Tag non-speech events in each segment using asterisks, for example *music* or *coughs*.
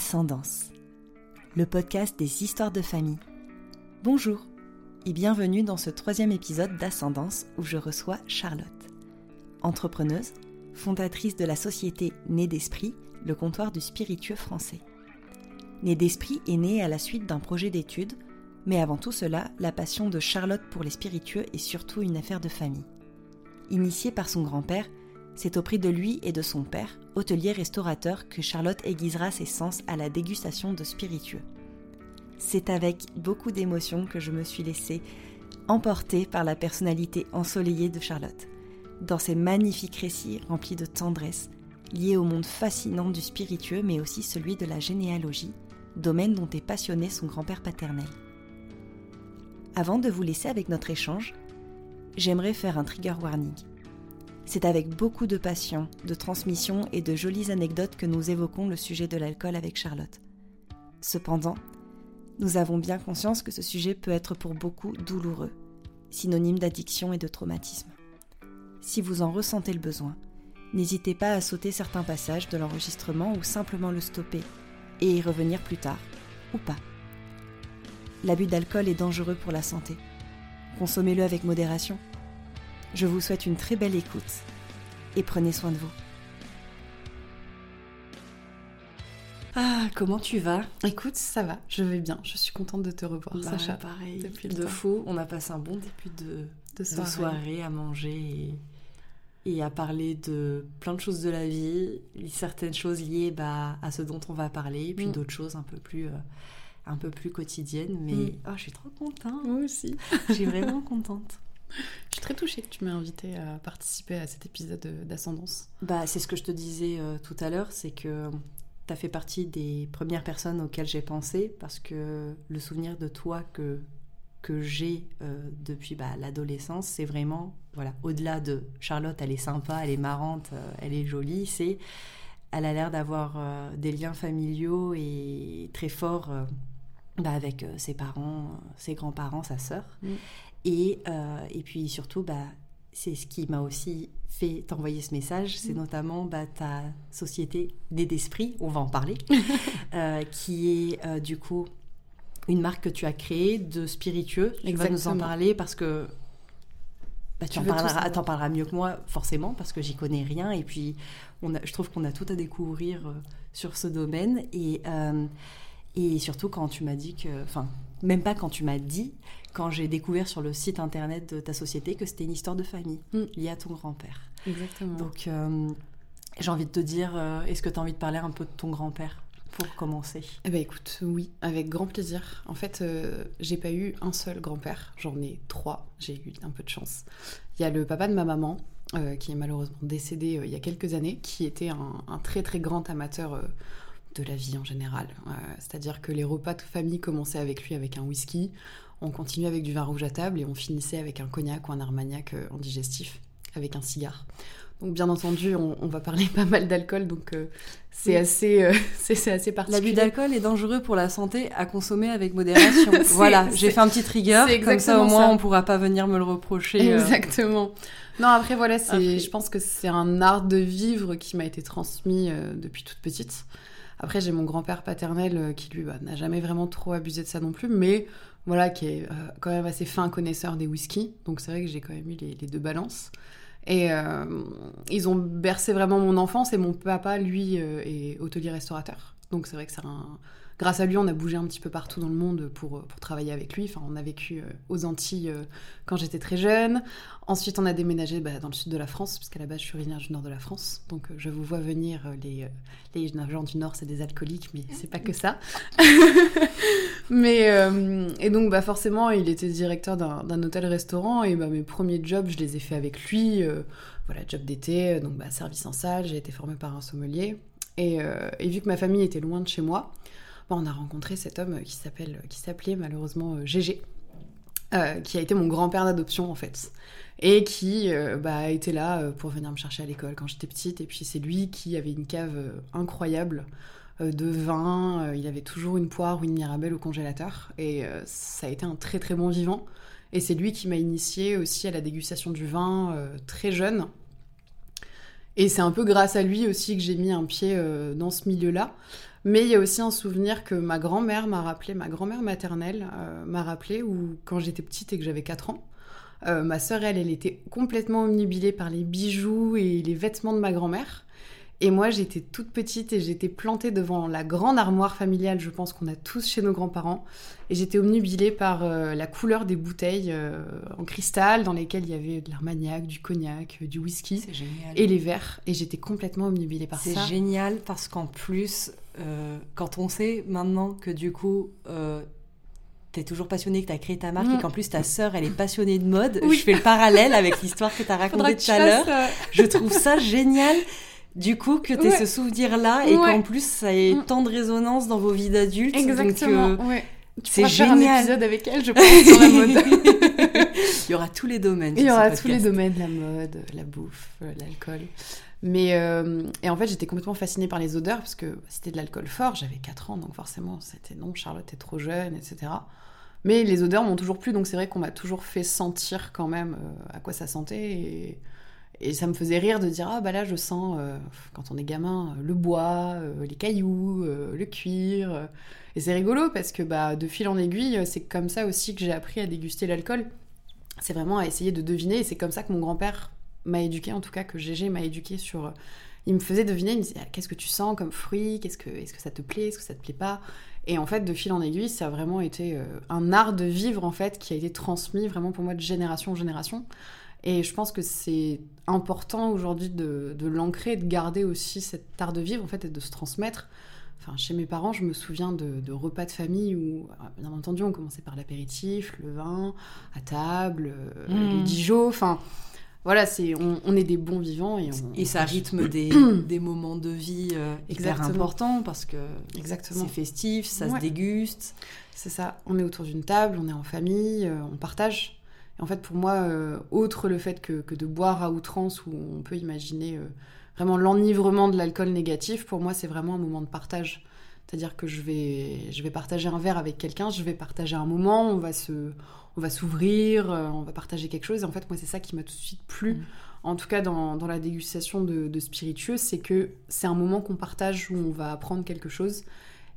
Ascendance, le podcast des histoires de famille. Bonjour et bienvenue dans ce troisième épisode d'Ascendance où je reçois Charlotte. Entrepreneuse, fondatrice de la société Née d'Esprit, le comptoir du spiritueux français. Née d'Esprit est née à la suite d'un projet d'études, mais avant tout cela, la passion de Charlotte pour les spiritueux est surtout une affaire de famille. Initiée par son grand-père, c'est au prix de lui et de son père, hôtelier restaurateur, que Charlotte aiguisera ses sens à la dégustation de spiritueux. C'est avec beaucoup d'émotion que je me suis laissée emporter par la personnalité ensoleillée de Charlotte. Dans ses magnifiques récits remplis de tendresse, liés au monde fascinant du spiritueux mais aussi celui de la généalogie, domaine dont est passionné son grand-père paternel. Avant de vous laisser avec notre échange, j'aimerais faire un trigger warning. C'est avec beaucoup de passion, de transmission et de jolies anecdotes que nous évoquons le sujet de l'alcool avec Charlotte. Cependant, nous avons bien conscience que ce sujet peut être pour beaucoup douloureux, synonyme d'addiction et de traumatisme. Si vous en ressentez le besoin, n'hésitez pas à sauter certains passages de l'enregistrement ou simplement le stopper et y revenir plus tard, ou pas. L'abus d'alcool est dangereux pour la santé. Consommez-le avec modération je vous souhaite une très belle écoute et prenez soin de vous. Ah, comment tu vas? Écoute, ça va, je vais bien. Je suis contente de te revoir, bah, Sacha. Pareil, depuis de fou. On a passé un bon début de, de, soirée. à manger et, à parler de plein de choses de la vie, certaines choses liées bah, à ce dont on va parler, puis mm. d'autres choses un peu plus. Euh, un peu plus quotidiennes, mais mm. oh, je suis trop contente. Moi aussi. je suis vraiment contente. Je suis très touchée que tu m'aies invité à participer à cet épisode d'Ascendance. Bah, c'est ce que je te disais euh, tout à l'heure, c'est que tu as fait partie des premières personnes auxquelles j'ai pensé parce que le souvenir de toi que, que j'ai euh, depuis bah, l'adolescence, c'est vraiment, voilà, au-delà de Charlotte, elle est sympa, elle est marrante, euh, elle est jolie, c'est elle a l'air d'avoir des liens familiaux et très forts bah, avec ses parents, ses grands-parents, sa sœur. Mm. Et, euh, et puis surtout, bah, c'est ce qui m'a aussi fait t'envoyer ce message, c'est mm. notamment bah, ta société Née d'Esprit, on va en parler, *laughs* euh, qui est euh, du coup une marque que tu as créée de spiritueux. Tu vas nous en parler parce que bah, tu en parleras, parleras, mieux que moi, forcément, parce que j'y connais rien. Et puis, on a, je trouve qu'on a tout à découvrir sur ce domaine. Et, et surtout, quand tu m'as dit que. Enfin, même pas quand tu m'as dit quand j'ai découvert sur le site internet de ta société que c'était une histoire de famille mm. liée à ton grand-père. Exactement. Donc, euh, j'ai envie de te dire, euh, est-ce que tu as envie de parler un peu de ton grand-père pour commencer? Eh ben écoute, oui, avec grand plaisir. En fait, euh, j'ai pas eu un seul grand-père, j'en ai trois, j'ai eu un peu de chance. Il y a le papa de ma maman, qui est malheureusement décédé il y a quelques années, qui était un, un très très grand amateur de la vie en général. C'est-à-dire que les repas de famille commençaient avec lui avec un whisky on continuait avec du vin rouge à table et on finissait avec un cognac ou un armagnac euh, en digestif, avec un cigare. Donc bien entendu, on, va parler *laughs* pas mal d'alcool, donc euh, c'est assez, euh, *laughs* c'est assez particulier. L'abus d'alcool est dangereux pour la santé à consommer avec modération. *laughs* voilà, j'ai fait un petit trigger, comme ça au moins on pourra pas venir me le reprocher. Exactement. Non, après voilà, c'est, je pense que c'est un art de vivre qui m'a été transmis depuis toute petite. Après, j'ai mon grand-père paternel qui lui bah, n'a jamais vraiment trop abusé de ça non plus, mais voilà, qui est euh, quand même assez fin connaisseur des whiskies. Donc c'est vrai que j'ai quand même eu les, deux balances. Et euh, ils ont bercé vraiment mon enfance. Et mon papa, lui, euh, est hôtelier restaurateur. Donc c'est vrai que c'est un, grâce à lui, on a bougé un petit peu partout dans le monde pour, pour travailler avec lui. Enfin, on a vécu euh, aux Antilles euh, quand j'étais très jeune. Ensuite, on a déménagé bah, dans le sud de la France, puisqu'à la base, je suis originaire du nord de la France. Donc, euh, je vous vois venir, les, les gens du nord, c'est des alcooliques, mais c'est pas que ça. *laughs* mais, et donc, bah, forcément, il était directeur d'un hôtel-restaurant, et bah, mes premiers jobs, je les ai fait avec lui. voilà, job d'été, donc bah, service en salle, j'ai été formée par un sommelier. Et, et, vu que ma famille était loin de chez moi, on a rencontré cet homme qui s'appelle, qui s'appelait malheureusement Gégé, euh, euh, qui a été mon grand-père d'adoption en fait, et qui euh, bah, était là pour venir me chercher à l'école quand j'étais petite. Et puis c'est lui qui avait une cave incroyable de vin. il avait toujours une poire ou une mirabelle au congélateur, et ça a été un très très bon vivant. Et c'est lui qui m'a initié aussi à la dégustation du vin très jeune. Et c'est un peu grâce à lui aussi que j'ai mis un pied dans ce milieu-là. Mais il y a aussi un souvenir que ma grand-mère m'a rappelé, ma grand-mère maternelle m'a rappelé, où quand j'étais petite et que j'avais 4 ans, ma sœur, elle, elle était complètement omnibilée par les bijoux et les vêtements de ma grand-mère. Et moi, j'étais toute petite et j'étais plantée devant la grande armoire familiale, je pense qu'on a tous chez nos grands-parents. Et j'étais omnubilée par euh, la couleur des bouteilles euh, en cristal dans lesquelles il y avait de l'armagnac, du cognac, euh, du whisky. Et les verres. Et j'étais complètement omnubilée par ça. C'est génial parce qu'en plus, quand on sait maintenant que du coup t'es toujours passionnée, que t'as créé ta marque et mm. qu'en plus ta sœur elle est passionnée de mode. Je fais le parallèle avec l'histoire que t'as racontée tout à l'heure. Je trouve ça génial du coup que tu aies ce souvenir là et qu'en plus ça ait mm. tant de résonance dans vos vies d'adultes exactement donc, euh, c'est génial faire un épisode avec elle je pense sur la *laughs* mode il y aura tous les domaines il y aura tous les domaines la mode la bouffe euh, l'alcool mais euh, et en fait j'étais complètement fascinée par les odeurs parce que c'était de l'alcool fort j'avais 4 ans donc forcément c'était non Charlotte est trop jeune etc mais les odeurs m'ont toujours plu donc c'est vrai qu'on m'a toujours fait sentir quand même à quoi ça sentait et ça me faisait rire de dire ah bah là je sens euh, quand on est gamin le bois, euh, les cailloux, euh, le cuir. et c'est rigolo parce que bah de fil en aiguille, c'est comme ça aussi que j'ai appris à déguster l'alcool. C'est vraiment à essayer de deviner et c'est comme ça que mon grand-père m'a éduqué, en tout cas que Gégé m'a éduqué sur. Il me faisait deviner, il me disait ah, qu'est-ce que tu sens comme fruit, qu'est-ce que est-ce que ça te plaît, est-ce que ça te plaît pas? Et en fait, de fil en aiguille, ça a vraiment été un art de vivre en fait qui a été transmis vraiment pour moi de génération en génération. Et je pense que c'est important aujourd'hui de, de l'ancrer, de garder aussi cet art de vivre en fait et de se transmettre. Enfin, chez mes parents, je me souviens de, repas de famille où, bien entendu, on commençait par l'apéritif, le vin, à table, euh, mmh. les Dijon. Enfin, voilà, c'est on, est des bons vivants et, et ça rythme des, *coughs* des, moments de vie euh, hyper importants parce que c'est festif, ça se déguste. C'est ça. On est autour d'une table, on est en famille, euh, on partage en fait, pour moi, euh, autre le fait que, de boire à outrance, où on peut imaginer euh, vraiment l'enivrement de l'alcool négatif, pour moi, c'est vraiment un moment de partage. C'est-à-dire que je vais, je vais partager un verre avec quelqu'un, je vais partager un moment, on va se, on va s'ouvrir, euh, on va partager quelque chose. Et en fait, moi, c'est ça qui m'a tout de suite plu. Mm. En tout cas, dans, la dégustation de, de spiritueux, c'est que c'est un moment qu'on partage où on va apprendre quelque chose.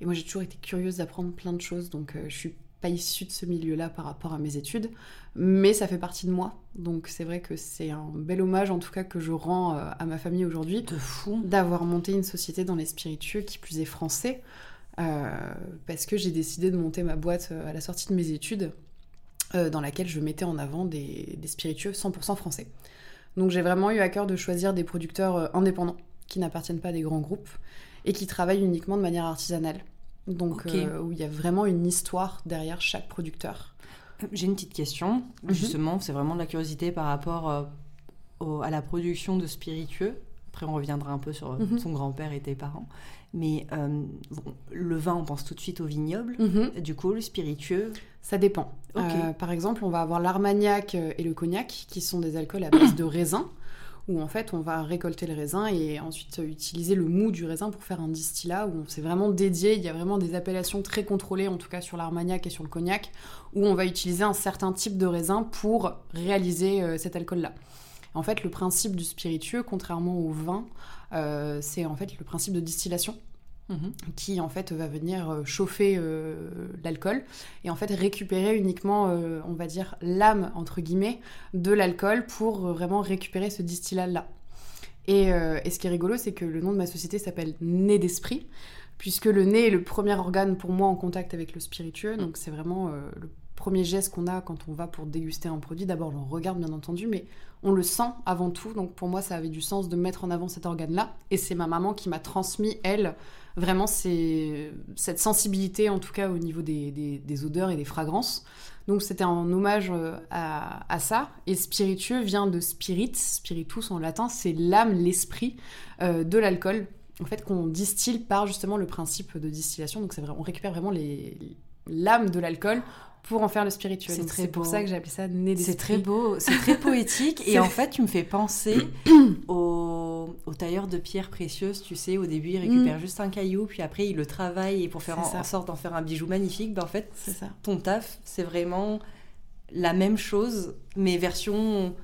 Et moi, j'ai toujours été curieuse d'apprendre plein de choses, donc je suis pas issue de ce milieu-là par rapport à mes études, mais ça fait partie de moi. Donc c'est vrai que c'est un bel hommage en tout cas que je rends euh, à ma famille aujourd'hui. De fou. D'avoir monté une société dans les spiritueux qui plus est français. Euh, parce que j'ai décidé de monter ma boîte euh, à la sortie de mes études dans laquelle je mettais en avant des, des spiritueux 100% français. Donc j'ai vraiment eu à cœur de choisir des producteurs indépendants qui n'appartiennent pas à des grands groupes et qui travaillent uniquement de manière artisanale. Donc, euh, où il y a vraiment une histoire derrière chaque producteur. J'ai une petite question, mhm. justement, c'est vraiment de la curiosité par rapport euh, à la production de spiritueux. Après, on reviendra un peu sur mhm. son grand-père et tes parents. Mais euh, le vin, on pense tout de suite au vignoble. Mhm. Du coup, le spiritueux Ça dépend. par exemple, on va avoir l'armagnac et le cognac, qui sont des alcools à base de raisin où en fait on va récolter le raisin et ensuite utiliser le mou du raisin pour faire un distillat où on s'est vraiment dédié, il y a vraiment des appellations très contrôlées en tout cas sur l'armagnac et sur le cognac où on va utiliser un certain type de raisin pour réaliser euh, cet alcool-là. En fait le principe du spiritueux, contrairement au vin, euh, c'est en fait le principe de distillation. Mhm. qui en fait va venir euh, chauffer euh, l'alcool et en fait récupérer uniquement, euh, on va dire, l'âme entre guillemets de l'alcool pour vraiment récupérer ce distillat là. Et, ce qui est rigolo, c'est que le nom de ma société s'appelle Nez d'esprit, puisque le nez est le premier organe pour moi en contact avec le spiritueux, donc c'est vraiment le premier geste qu'on a quand on va pour déguster un produit. D'abord, on regarde bien entendu, mais on le sent avant tout. Donc pour moi, ça avait du sens de mettre en avant cet organe-là. Et c'est ma maman qui m'a transmis, elle, Vraiment, cette sensibilité, en tout cas au niveau des, odeurs et des fragrances. Donc c'était un hommage euh, à, ça. Et spiritueux vient de spirit, spiritus en latin, c'est l'âme, l'esprit euh, de l'alcool. En fait, qu'on distille par justement le principe de distillation. Donc c'est vrai, on récupère vraiment l'âme de l'alcool pour en faire le spirituel. C'est pour ça que j'ai appelé ça nez C'est très beau, c'est très poétique. *laughs* et en fait, tu me fais penser *coughs* au au, tailleur de pierres précieuses, tu sais, au début il récupère mm. juste un caillou, puis après il le travaille et pour faire en, sorte d'en faire un bijou magnifique, ben en fait, ton taf, c'est vraiment la même chose, mais version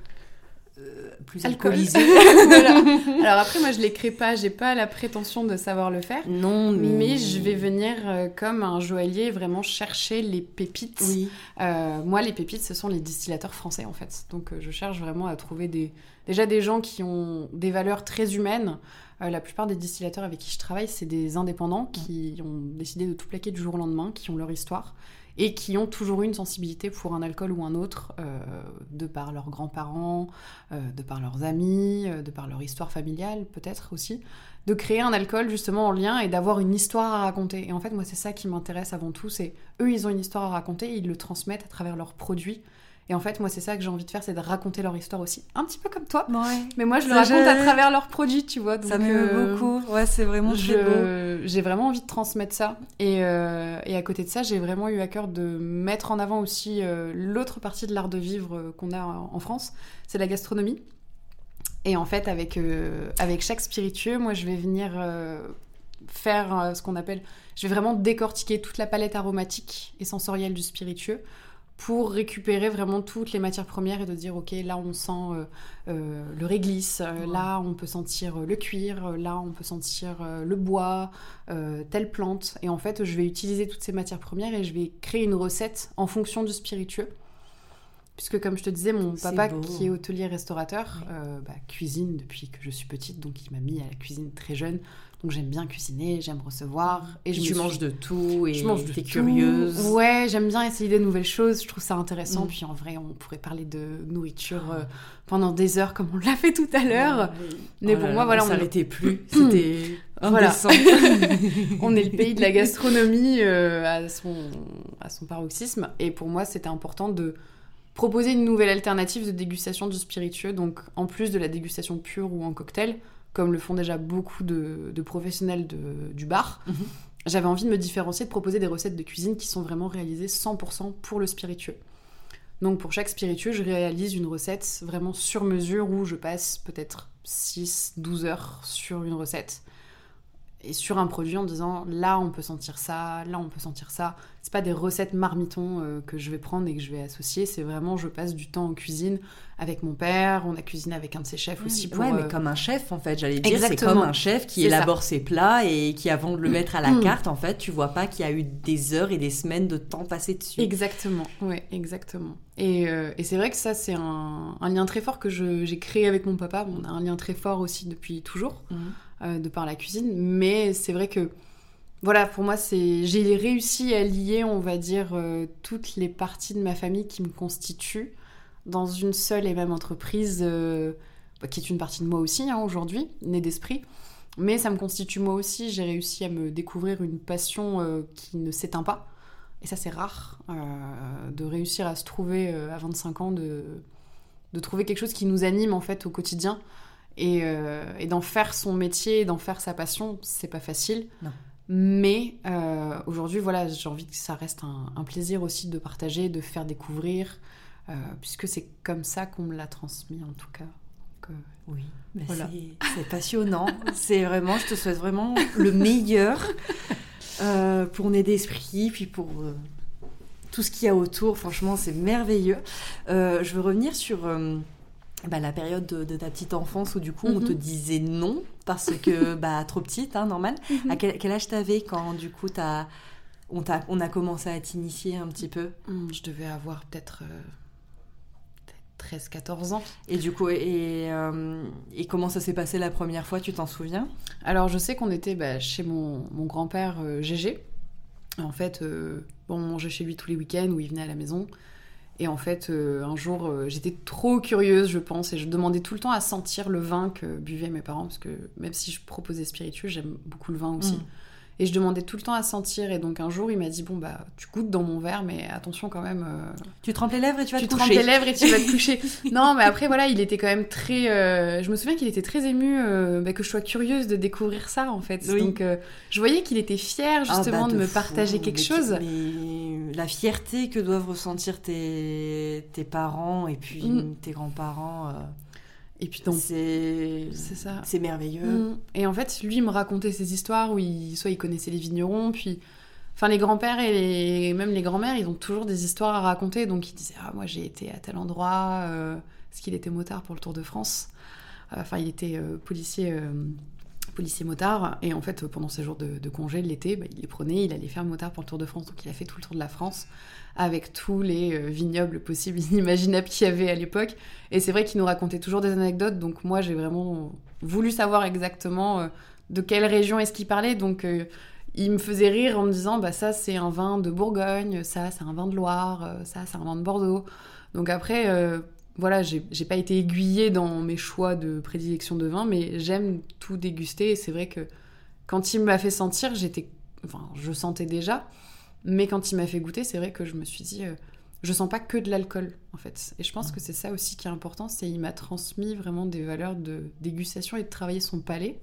euh, plus alcoolisé. *laughs* *laughs* Alors après, moi, je les crée pas. J'ai pas la prétention de savoir le faire. Non, mais... mais je vais venir euh, comme un joaillier vraiment chercher les pépites. Oui. Euh, moi, les pépites, ce sont les distillateurs français en fait. Donc, je cherche vraiment à trouver des déjà des gens qui ont des valeurs très humaines. la plupart des distillateurs avec qui je travaille, c'est des indépendants qui ont décidé de tout plaquer du jour au lendemain, qui ont leur histoire et qui ont toujours eu une sensibilité pour un alcool ou un autre, euh, de par leurs grands-parents, euh, de par leurs amis, euh, de par leur histoire familiale peut-être aussi, de créer un alcool justement en lien et d'avoir une histoire à raconter. Et en fait, moi, c'est ça qui m'intéresse avant tout, c'est eux, ils ont une histoire à raconter, ils le transmettent à travers leurs produits. Et en fait, moi, c'est ça que j'ai envie de faire, c'est de raconter leur histoire aussi. Un petit peu comme toi. Mais moi, je le raconte à travers leurs produits, tu vois. ça m'aime euh, beaucoup. Ouais, c'est vraiment je... J'ai vraiment envie de transmettre ça. Et, euh, et à côté de ça, j'ai vraiment eu à cœur de mettre en avant aussi euh, l'autre partie de l'art de vivre qu'on a en France, c'est la gastronomie. Et en fait, avec, avec chaque spiritueux, moi, je vais venir faire ce qu'on appelle... Je vais vraiment décortiquer toute la palette aromatique et sensorielle du spiritueux pour récupérer vraiment toutes les matières premières et de dire ok là on sent euh, euh, le réglisse, euh, là on peut sentir le cuir, là on peut sentir le bois, telle plante et en fait je vais utiliser toutes ces matières premières et je vais créer une recette en fonction du spiritueux. Puisque comme je te disais, mon papa qui est hôtelier restaurateur, bah, cuisine depuis que je suis petite, donc il m'a mis à la cuisine très jeune. Donc j'aime bien cuisiner, j'aime recevoir. Et, je tu manges de tout et je mange es curieuse. Ouais, j'aime bien essayer des nouvelles choses, je trouve ça intéressant. Mm. Puis en vrai, on pourrait parler de nourriture euh, pendant des heures comme on l'a fait tout à l'heure. Mais pour moi, voilà. On s'arrêtait plus, *clears throat* c'était voilà. *laughs* on est le pays de la gastronomie euh, à, son, à son paroxysme. Et pour moi, c'était important de proposer une nouvelle alternative de dégustation du spiritueux. Donc en plus de la dégustation pure ou en cocktail, comme le font déjà beaucoup de, professionnels du bar, mhm. j'avais envie de me différencier, de proposer des recettes de cuisine qui sont vraiment réalisées 100% pour le spiritueux. Donc pour chaque spiritueux, je réalise une recette vraiment sur mesure où je passe peut-être 6-12 heures sur une recette et sur un produit en disant là on peut sentir ça, là on peut sentir ça. C'est pas des recettes marmitons euh, que je vais prendre et que je vais associer, c'est vraiment je passe du temps en cuisine avec mon père, on a cuisiné avec un de ses chefs aussi pour Ouais, mais euh, comme un chef en fait, j'allais dire c'est comme un chef qui élabore ses plats et qui avant de le mettre à la mm. carte en fait, tu vois pas qu'il y a eu des heures et des semaines de temps passé dessus. Exactement. Ouais, exactement. Et, euh, et c'est vrai que ça c'est un, un, lien très fort que j'ai créé avec mon papa, on a un lien très fort aussi depuis toujours. Mm. Euh, de par la cuisine. Mais c'est vrai que, voilà, pour moi, c'est j'ai réussi à lier, on va dire, euh, toutes les parties de ma famille qui me constituent dans une seule et même entreprise, euh, bah, qui est une partie de moi aussi hein, aujourd'hui, née d'esprit. Mais ça me constitue moi aussi. J'ai réussi à me découvrir une passion qui ne s'éteint pas. Et ça, c'est rare de réussir à se trouver à 25 ans, de, de trouver quelque chose qui nous anime en fait au quotidien. Euh, et, d'en faire son métier, d'en faire sa passion, c'est pas facile. Mais euh, aujourd'hui, voilà, j'ai envie que ça reste un, plaisir aussi de partager, de faire découvrir, euh, puisque c'est comme ça qu'on me l'a transmis en tout cas. oui, c'est passionnant. *laughs* c'est vraiment, je te souhaite vraiment le meilleur pour Nez d'Esprit, puis pour tout ce qu'il y a autour. Franchement, c'est merveilleux. je veux revenir sur bah, la période de, ta petite enfance où du coup on te mhm. disait non parce que *laughs* bah trop petite, hein, normal. Mhm. À quel, âge t'avais quand du coup as, on, a, on a commencé à t'initier un petit peu? Hmm, Je devais avoir peut-être 13-14 ans. Et du coup, et, euh, et comment ça s'est passé la première fois, tu t'en souviens? Alors je sais qu'on était bah, chez mon, mon grand-père euh, Gégé. En fait, euh, bon, on mangeait chez lui tous les week-ends où il venait à la maison. Et en fait, euh, un jour, euh, j'étais trop curieuse, je pense, et je demandais tout le temps à sentir le vin que buvaient mes parents, parce que même si je proposais spiritueux, j'aime beaucoup le vin aussi. Mm. Et je demandais tout le temps à sentir. Et donc un jour, il m'a dit Bon, bah, tu goûtes dans mon verre, mais attention quand même. Euh, tu trempes les lèvres et tu vas te coucher. Tu trempes les lèvres et tu vas te *laughs* coucher. non, mais après, voilà, il était quand même très. Euh, je me souviens qu'il était très ému euh, bah, que je sois curieuse de découvrir ça, en fait. Donc je voyais qu'il était fier, ah, justement, bah, de, me partager quelque chose. Mais la fierté que doivent ressentir tes, tes parents et puis mm. tes grands-parents. Et puis donc c'est ça. C'est merveilleux. Mm. Et en fait, lui il me racontait ses histoires où il, soit il connaissait les vignerons, puis Enfin, les grands-pères et même les grands-mères, ils ont toujours des histoires à raconter. Donc, ils disaient Ah, moi, j'ai été à tel endroit, euh, parce qu'il était motard pour le Tour de France. Enfin, il était euh, policier, euh, policier motard. Et en fait, pendant ses jours de, congé l'été, bah, il les prenait, il allait faire motard pour le Tour de France. Donc, il a fait tout le tour de la France avec tous les vignobles possibles, inimaginables *laughs* qu'il y avait à l'époque. Et c'est vrai qu'il nous racontait toujours des anecdotes. Donc, moi, j'ai vraiment voulu savoir exactement de quelle région est-ce qu'il parlait. Donc, il me faisait rire en me disant bah ça c'est un vin de Bourgogne, ça c'est un vin de Loire, euh, ça c'est un vin de Bordeaux. Donc après euh, voilà, j'ai pas été aiguillée dans mes choix de prédilection de vin, mais j'aime tout déguster et c'est vrai que quand il m'a fait sentir, j'étais enfin je sentais déjà, mais quand il m'a fait goûter, c'est vrai que je me suis dit euh, je sens pas que de l'alcool en fait. Et je pense que c'est ça aussi qui est important, c'est il m'a transmis vraiment des valeurs de dégustation et de travailler son palais.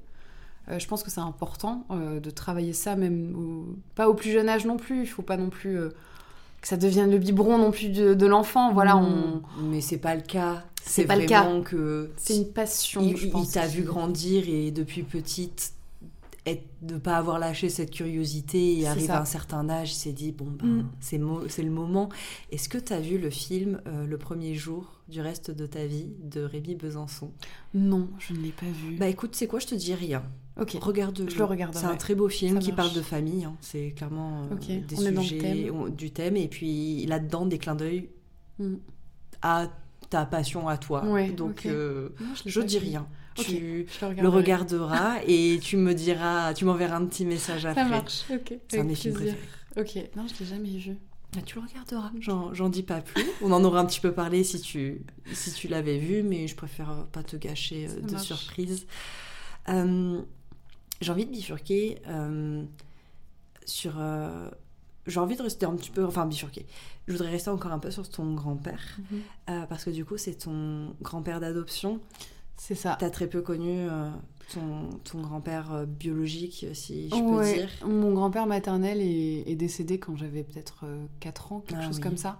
Euh, je pense que c'est important euh, de travailler ça, même pas au plus jeune âge non plus. Il faut pas non plus que ça devienne le biberon non plus de, l'enfant. Voilà, on... Mais c'est pas le cas. C'est pas le cas. que c'est une passion. Il, je pense, il t'a vu grandir et depuis petite de ne pas avoir lâché cette curiosité et arriver à un certain âge, il s'est dit bon ben mm. c'est le moment. Est-ce que tu as vu le film Le premier jour du reste de ta vie de Rémi Besançon? Non, je ne l'ai pas vu. Bah écoute, c'est quoi? Je te dis rien. Ok. Regarde. Je le regarde. C'est un très beau film qui parle de famille. Hein. C'est clairement euh, des sujets du thème et puis là-dedans des clins d'œil mm. à ta passion à toi. Donc euh, je, dis rien. Tu le, regarderas *laughs* et tu me diras, tu m'enverras un petit message après. Ça marche. Ok. C'est un des films préférés. Ok. Non, je l'ai jamais vu. Bah, tu le regarderas. J'en dis pas plus. On en aurait un petit peu parlé si tu, si tu l'avais vu, mais je préfère pas te gâcher euh, de surprise. Euh, j'ai envie de bifurquer euh, sur. Euh, j'ai envie de rester un petit peu. Enfin, bifurquer. Je voudrais rester encore un peu sur ton grand-père. Mhm. parce que du coup, c'est ton grand-père d'adoption. C'est ça. Tu as très peu connu ton, ton grand-père biologique, si je peux dire. Mon grand-père maternel est, décédé quand j'avais peut-être 4 ans, quelque ah chose comme ça.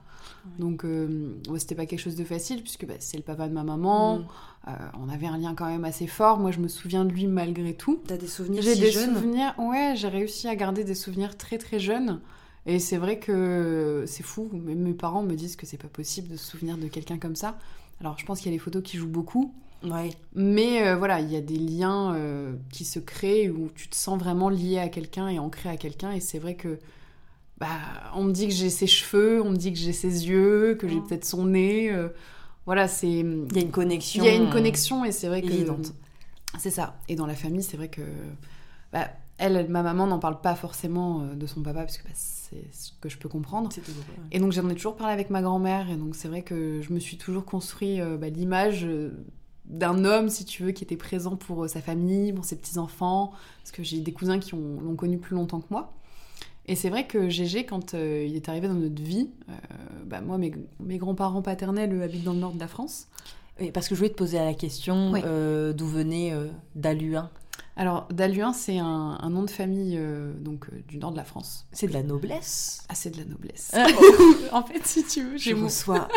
Donc, euh, c'était pas quelque chose de facile, puisque bah, c'est le papa de ma maman. Mm. Euh, on avait un lien quand même assez fort. Moi, je me souviens de lui malgré tout. T'as des souvenirs J'ai des souvenirs. Ouais, j'ai réussi à garder des souvenirs très très jeunes. Et c'est vrai que c'est fou. Mes parents me disent que c'est pas possible de se souvenir de quelqu'un comme ça. Alors, je pense qu'il y a les photos qui jouent beaucoup. Ouais. Mais euh, voilà, il y a des liens qui se créent où tu te sens vraiment lié à quelqu'un et ancré à quelqu'un. Et c'est vrai que bah, on me dit que j'ai ses cheveux, on me dit que j'ai ses yeux, que j'ai oh. peut-être son nez. Euh, voilà, c'est. Il y a une connexion. Il y a une connexion et c'est vrai que. Évidente. C'est ça. Et dans la famille, c'est vrai que. Bah, elle, ma maman n'en parle pas forcément euh, de son papa parce que bah, c'est ce que je peux comprendre. Et donc j'en ai toujours parlé avec ma grand-mère et donc c'est vrai que je me suis toujours construit euh, bah, l'image d'un homme, si tu veux, qui était présent pour sa famille, pour ses petits-enfants, parce que j'ai des cousins qui l'ont connu plus longtemps que moi. Et c'est vrai que Gégé, quand euh, il est arrivé dans notre vie, euh, bah, moi, mes, grands-parents paternels habitent dans le nord de la France. parce que je voulais te poser la question euh, d'où venait Daluin? Alors, Daluin, c'est un, nom de famille donc du nord de la France. C'est de la noblesse Ah, c'est de la noblesse. *laughs* en fait, si tu veux, je reçois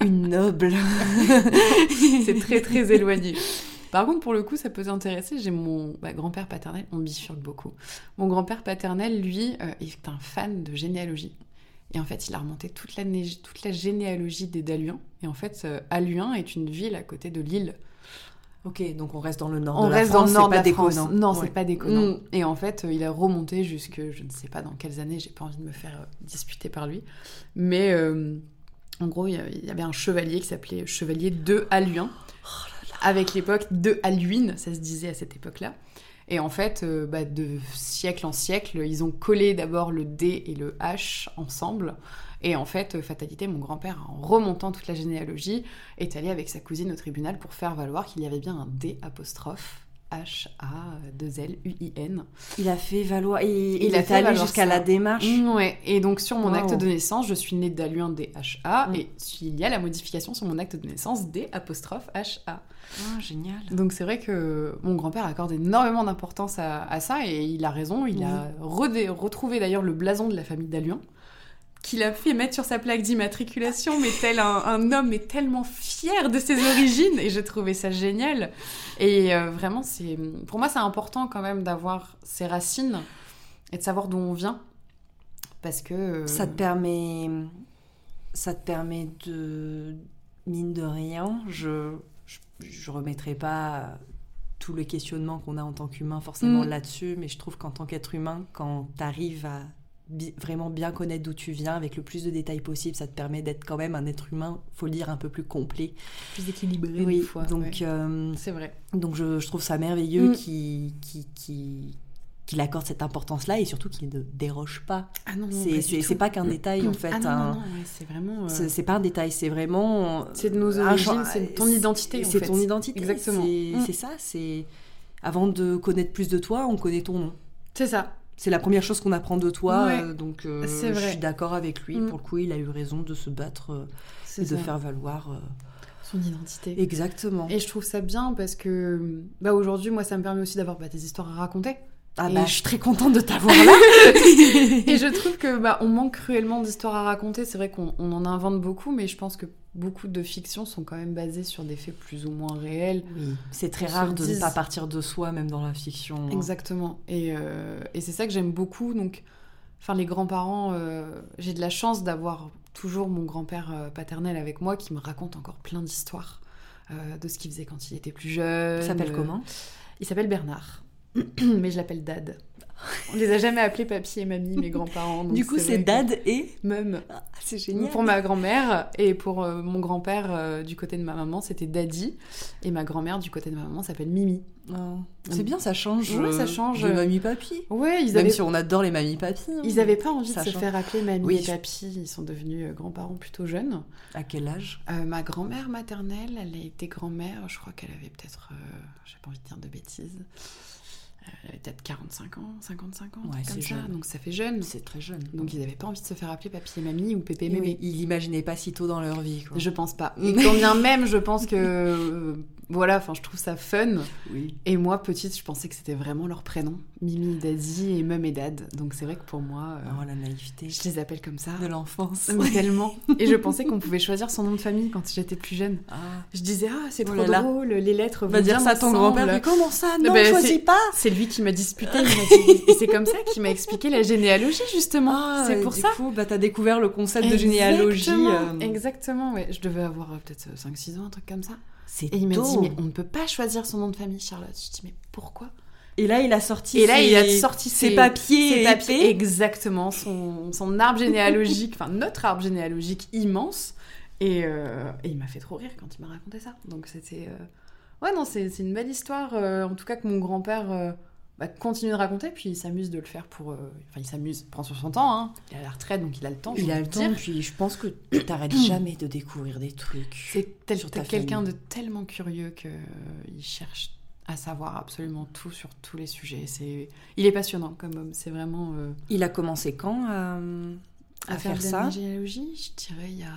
une noble. *laughs* c'est très, très éloigné. Par contre, pour le coup, ça peut t'intéresser. J'ai mon bah, grand-père paternel, on bifurque beaucoup. Mon grand-père paternel, lui, euh, est un fan de généalogie. Et en fait, il a remonté toute la, toute la généalogie des Daluins. Et en fait, euh, Aluin est une ville à côté de Lille. Ok, donc on reste dans le nord on de la reste dans le nord la France. Non, c'est pas déconnant. Mm. Et en fait, euh, il a remonté jusque, je ne sais pas dans quelles années, j'ai pas envie de me faire disputer par lui. Mais en gros, il y avait un chevalier qui s'appelait Chevalier de Aluin. Oh avec l'époque de Alduin, ça se disait à cette époque-là. Et en fait, euh, bah, de siècle en siècle, ils ont collé d'abord le D et le H ensemble. Et en fait, fatalité, mon grand-père, en remontant toute la généalogie, est allé avec sa cousine au tribunal pour faire valoir qu'il y avait bien un D apostrophe H-A-2-L-U-I-N. Il a fait valoir. Et il, a fait allé jusqu'à la démarche. Mm, ouais. Et donc, sur mon acte de naissance, je suis née d'Aluin D-H-A. Mm. Et il y a la modification sur mon acte de naissance D apostrophe H-A. Ah, génial. Donc, c'est vrai que mon grand-père accorde énormément d'importance à, ça. Et il a raison. Il a retrouvé d'ailleurs le blason de la famille d'Aluin qu'il a fait mettre sur sa plaque d'immatriculation, mais tel un, homme est tellement fier de ses origines, et j'ai trouvé ça génial. Et euh, vraiment, c'est pour moi, c'est important quand même d'avoir ses racines et de savoir d'où on vient, Parce que. Ça te permet. Ça te permet de. Mine de rien, je. Je, remettrai pas tout le questionnement qu'on a en tant qu'humain forcément mm. là-dessus, mais je trouve qu'en tant qu'être humain, quand tu arrives à vraiment bien connaître d'où tu viens avec le plus de détails possible, ça te permet d'être quand même un être humain, faut le dire, un peu plus complet. Plus équilibré, oui, fois. Donc, euh, c'est vrai. Donc je, trouve ça merveilleux mm. qui, qui, qui qu'il accorde cette importance-là et surtout qu'il ne déroge pas. Ah non, c'est pas qu'un détail en fait. Ah non, non, c'est vraiment. Euh, c'est pas un détail, c'est vraiment. C'est de nos origines, c'est ton identité. C'est ton identité. Exactement. C'est ça. C'est avant de connaître plus de toi, on connaît ton nom. C'est ça. C'est la première chose qu'on apprend de toi, euh, donc euh, je suis d'accord avec lui. Mm. Pour le coup, il a eu raison de se battre euh, et de faire valoir son identité. Exactement. Et je trouve ça bien parce que bah, aujourd'hui, moi, ça me permet aussi d'avoir bah, des histoires à raconter. Ah bah, je suis très contente de t'avoir là. *laughs* et je trouve que bah, on manque cruellement d'histoires à raconter. C'est vrai qu'on en invente beaucoup, mais je pense que beaucoup de fictions sont quand même basées sur des faits plus ou moins réels. Oui, c'est très rare de ne pas partir de soi, même dans la fiction. Exactement. Et, euh, et c'est ça que j'aime beaucoup. Donc, enfin, les grands-parents, euh, j'ai de la chance d'avoir toujours mon grand-père euh, paternel avec moi qui me raconte encore plein d'histoires de ce qu'il faisait quand il était plus jeune. Il s'appelle comment? Il s'appelle Bernard. *clears throat* Mais je l'appelle Dad. On les a jamais appelés papy et mamie, mes grands-parents. Du coup, c'est dad et mum. Ah, c'est génial. Pour ma grand-mère et pour euh, mon grand-père euh, du côté de ma maman, c'était daddy. Et ma grand-mère du côté de ma maman s'appelle Mimi. Oh. C'est bien, ça change. Ouais, ça change. De mamie papy. Ouais, ils Même si on adore les mamies papy. Hein. Ils n'avaient pas envie de se faire appeler mamie et papy. Ils sont devenus euh, grands-parents plutôt jeunes. À quel âge? Ma grand-mère maternelle, elle a été grand-mère. Je crois qu'elle avait peut-être, j'ai pas envie de dire de bêtises. Elle avait peut-être 45 ans, 55 ans, comme ça. Donc ça fait jeune. C'est très jeune. Donc ils n'avaient pas envie de se faire appeler papy et mamie ou pépé mémé. Ils l'imaginaient pas si tôt dans leur vie. Quoi. Je pense pas. *laughs* Et quand bien même, je pense que euh, voilà, enfin, je trouve ça fun. Oui. Et moi, petite, je pensais que c'était vraiment leur prénom. Mimi, Daddy et Mum et Dad. Donc c'est vrai que pour moi. Euh, oh, la naïveté. Je les appelle comme ça. De l'enfance. *laughs* tellement. Et je pensais qu'on pouvait choisir son nom de famille quand j'étais plus jeune. Ah. Je disais, ah, c'est oh trop drôle, les lettres vont Va dire ça à ton grand-père. Mais comment ça? Non, ben, choisis pas C'est lui qui m'a disputé. et c'est comme ça qu'il m'a expliqué la généalogie, justement. Ah, c'est pour du ça. Du coup, bah, t'as découvert le concept de généalogie. Euh. Exactement, ouais. Je devais avoir euh, peut-être 5-6 ans, un truc comme ça. Et il m'a dit, mais on ne peut pas choisir son nom de famille, Charlotte. Je dis, mais pourquoi? Et là, il a sorti, et là, il a sorti ses, papiers, ses papiers exactement, son, son arbre généalogique, enfin notre arbre généalogique immense. Et, euh, et il m'a fait trop rire quand il m'a raconté ça. Donc c'était, euh, ouais non, c'est une belle histoire. Euh, en tout cas que mon grand-père bah, continue de raconter, puis il s'amuse de le faire pour, enfin il s'amuse, prend sur son temps. Hein. Il a la retraite, donc il a le temps. Il a le temps. Puis je pense que tu t'arrêtes *clears throat* jamais de découvrir des trucs. C'est quelqu'un de tellement curieux que il cherche à savoir absolument tout sur tous les sujets. C'est, il est passionnant comme homme. C'est vraiment. Euh, il a commencé quand à, à, faire, ça La généalogie, je dirais il y a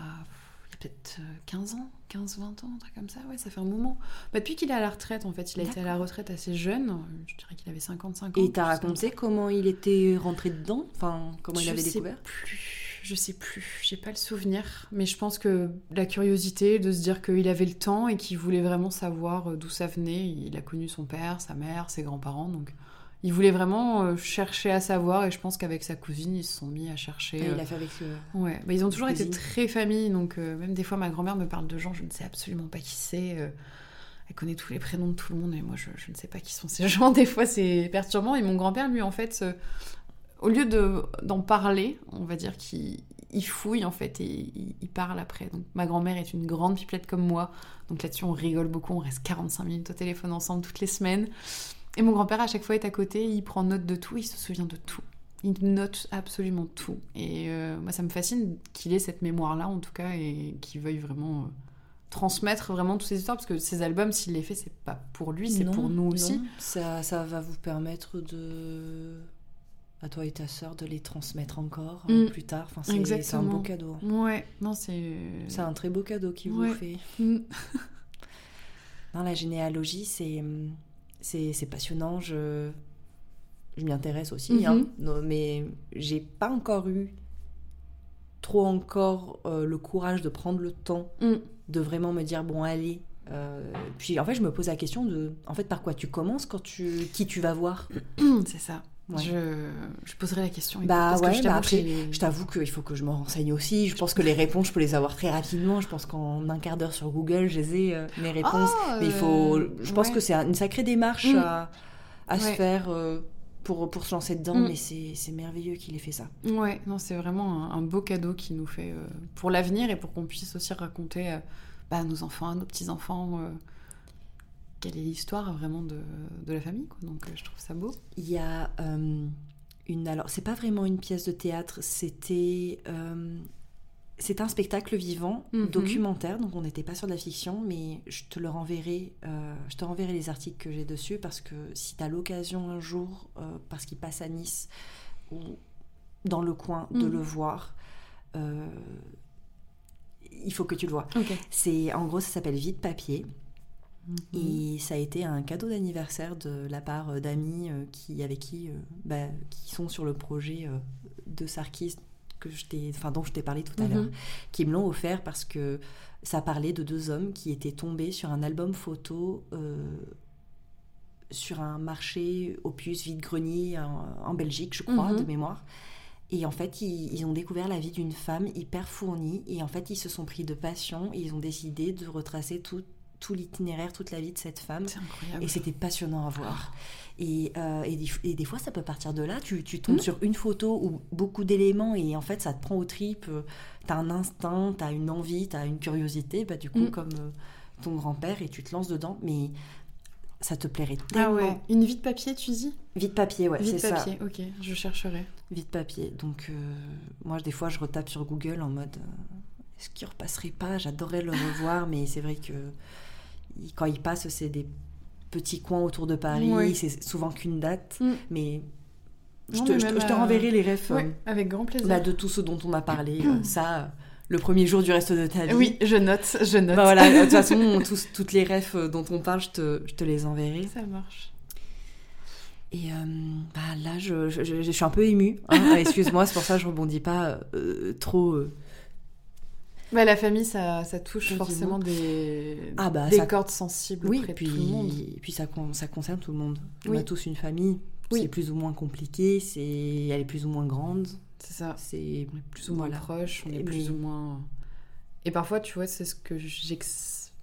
peut-être 15 euh, ans, 15-20 ans, un truc comme ça. Ouais, ça fait un moment. Bah, depuis qu'il est à la retraite, en fait, il a été à la retraite assez jeune. Je dirais qu'il avait 55 ans. Et il t'a raconté comment il était rentré dedans? Enfin, comment il avait découvert? plus je sais plus, j'ai pas le souvenir, mais je pense que la curiosité de se dire qu'il avait le temps et qu'il voulait vraiment savoir euh, d'où ça venait. Il a connu son père, sa mère, ses grands-parents, donc il voulait vraiment euh, chercher à savoir. Et je pense qu'avec sa cousine, ils se sont mis à chercher. il a fait avec. Ouais, bah, ils ont toujours été très famille, donc euh, même des fois ma grand-mère me parle de gens, je ne sais absolument pas qui c'est. Elle connaît tous les prénoms de tout le monde, et moi je, je, ne sais pas qui sont ces *laughs* gens. Des fois c'est perturbant. Et mon grand-père, lui, en fait, au lieu d'en parler, on va dire qu'il fouille en fait et il, parle après. Donc ma grand-mère est une grande pipelette comme moi, donc là-dessus on rigole beaucoup, on reste 45 minutes au téléphone ensemble toutes les semaines. Et mon grand-père à chaque fois est à côté, il prend note de tout, il se souvient de tout. Il note absolument tout. Et euh, moi ça me fascine qu'il ait cette mémoire-là en tout cas et qu'il veuille vraiment... Euh, transmettre vraiment toutes ces histoires parce que ces albums s'il les fait c'est pas pour lui c'est pour nous aussi ça, ça va vous permettre de à toi et ta sœur de les transmettre encore euh, mm. plus tard. Enfin, c'est un beau cadeau. Ouais, non, c'est. C'est un très beau cadeau qu'il vous fait. Mm. *laughs* Dans la généalogie, c'est c'est passionnant. Je je m'y intéresse aussi, mm-hmm. hein. non, mais j'ai pas encore eu trop encore euh, le courage de prendre le temps mm. de vraiment me dire bon allez. Euh, puis en fait, je me pose la question de en fait par quoi tu commences quand tu qui tu vas voir? *clears throat* c'est ça. Je, je, poserai la question. Bah ouais, bah après, je t'avoue qu'il faut que je me renseigne aussi. Je pense que les réponses, je peux les avoir très rapidement. Je pense qu'en un quart d'heure sur Google, j'ai les euh, mes réponses. Ah, Mais il faut. Je pense que c'est une sacrée démarche mm. à, à se faire. Euh, pour, pour se lancer dedans, mm. mais c'est merveilleux qu'il ait fait ça. Ouais, non, c'est vraiment un, beau cadeau qu'il nous fait pour l'avenir et pour qu'on puisse aussi raconter bah, à nos enfants, à nos petits-enfants, quelle est l'histoire vraiment de, de, la famille. Quoi. Donc je trouve ça beau. Il y a une. Alors, c'est pas vraiment une pièce de théâtre, c'était. c'est un spectacle vivant, mhm. documentaire, donc on n'était pas sur de la fiction, mais je te le renverrai, je te renverrai les articles que j'ai dessus parce que si tu as l'occasion un jour, parce qu'il passe à Nice ou dans le coin, de mhm. le voir, il faut que tu le vois. C'est en gros, ça s'appelle Vide papier. Mhm. Et ça a été un cadeau d'anniversaire de la part euh, d'amis euh, qui, avec qui, euh, bah, qui sont sur le projet de Sarkis que je enfin, dont je t'ai parlé tout à l'heure, mhm. qui me l'ont offert parce que ça parlait de deux hommes qui étaient tombés sur un album photo sur un marché opus vide-grenier en, Belgique, je crois, mhm. de mémoire. Et en fait, ils, ils ont découvert la vie d'une femme hyper fournie. Et en fait, ils se sont pris de passion et ils ont décidé de retracer tout, tout l'itinéraire, toute la vie de cette femme. Et c'était passionnant à voir. Et, euh, et, des, fois, ça peut partir de là. Tu, tu tombes mm. sur une photo ou beaucoup d'éléments et en fait, ça te prend au tripes. Tu as un instinct, tu as une envie, tu as une curiosité, bah, du coup, mm. comme euh, ton grand-père, et tu te lances dedans. Mais ça te plairait tellement. Ah ouais. Une vie de papier, tu dis? Vie de papier, ouais, c'est ça. papier, ok, je chercherai. Vie de papier. Donc, euh, moi, des fois, je retape sur Google en mode est-ce qu'il repasserait pas? J'adorerais le revoir, mais c'est vrai que quand il passe, c'est des petits coins autour de Paris. C'est souvent qu'une date. Mm. Mais je, te, je, te, renverrai les refs. Euh, avec grand plaisir. Là, de tout ce dont on a parlé. Euh, *clears throat* ça, le premier jour du reste de ta vie. Oui, je note, je note. Bah voilà, de toute façon, *laughs* toutes les refs euh, dont on parle, je te, je te les enverrai. Ça marche. Et bah, là, je, je, suis un peu émue. Hein. Excuse-moi, c'est pour ça que je rebondis pas trop bah, la famille, ça, ça touche forcément des, ah bah, des cordes sensibles oui, auprès puis, tout le monde. Et puis ça, ça concerne tout le monde. On a tous une famille. C'est plus ou moins compliqué, c'est elle est plus ou moins grande. C'est ça. C'est plus ou moins proche, on est plus ou moins. Et parfois, tu vois, c'est ce que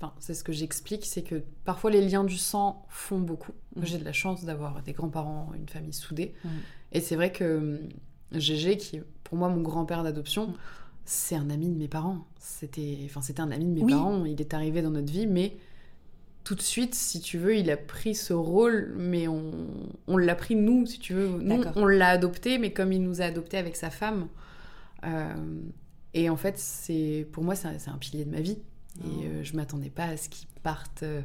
Enfin, c'est ce que j'explique, c'est que parfois les liens du sang font beaucoup. Mm. J'ai de la chance d'avoir des grands-parents, une famille soudée. Mm. Et c'est vrai que hum, Gégé, qui est pour moi mon grand-père d'adoption, mm c'est un ami de mes parents. C'était, enfin, c'était un ami de mes parents. Il est arrivé dans notre vie, mais tout de suite, si tu veux, il a pris ce rôle, mais on, on l'a pris nous, si tu veux. Nous, on l'a adopté, mais comme il nous a adopté avec sa femme. Euh, et en fait, c'est pour moi, c'est un, pilier de ma vie. Et oh. euh, je m'attendais pas à ce qu'il parte euh,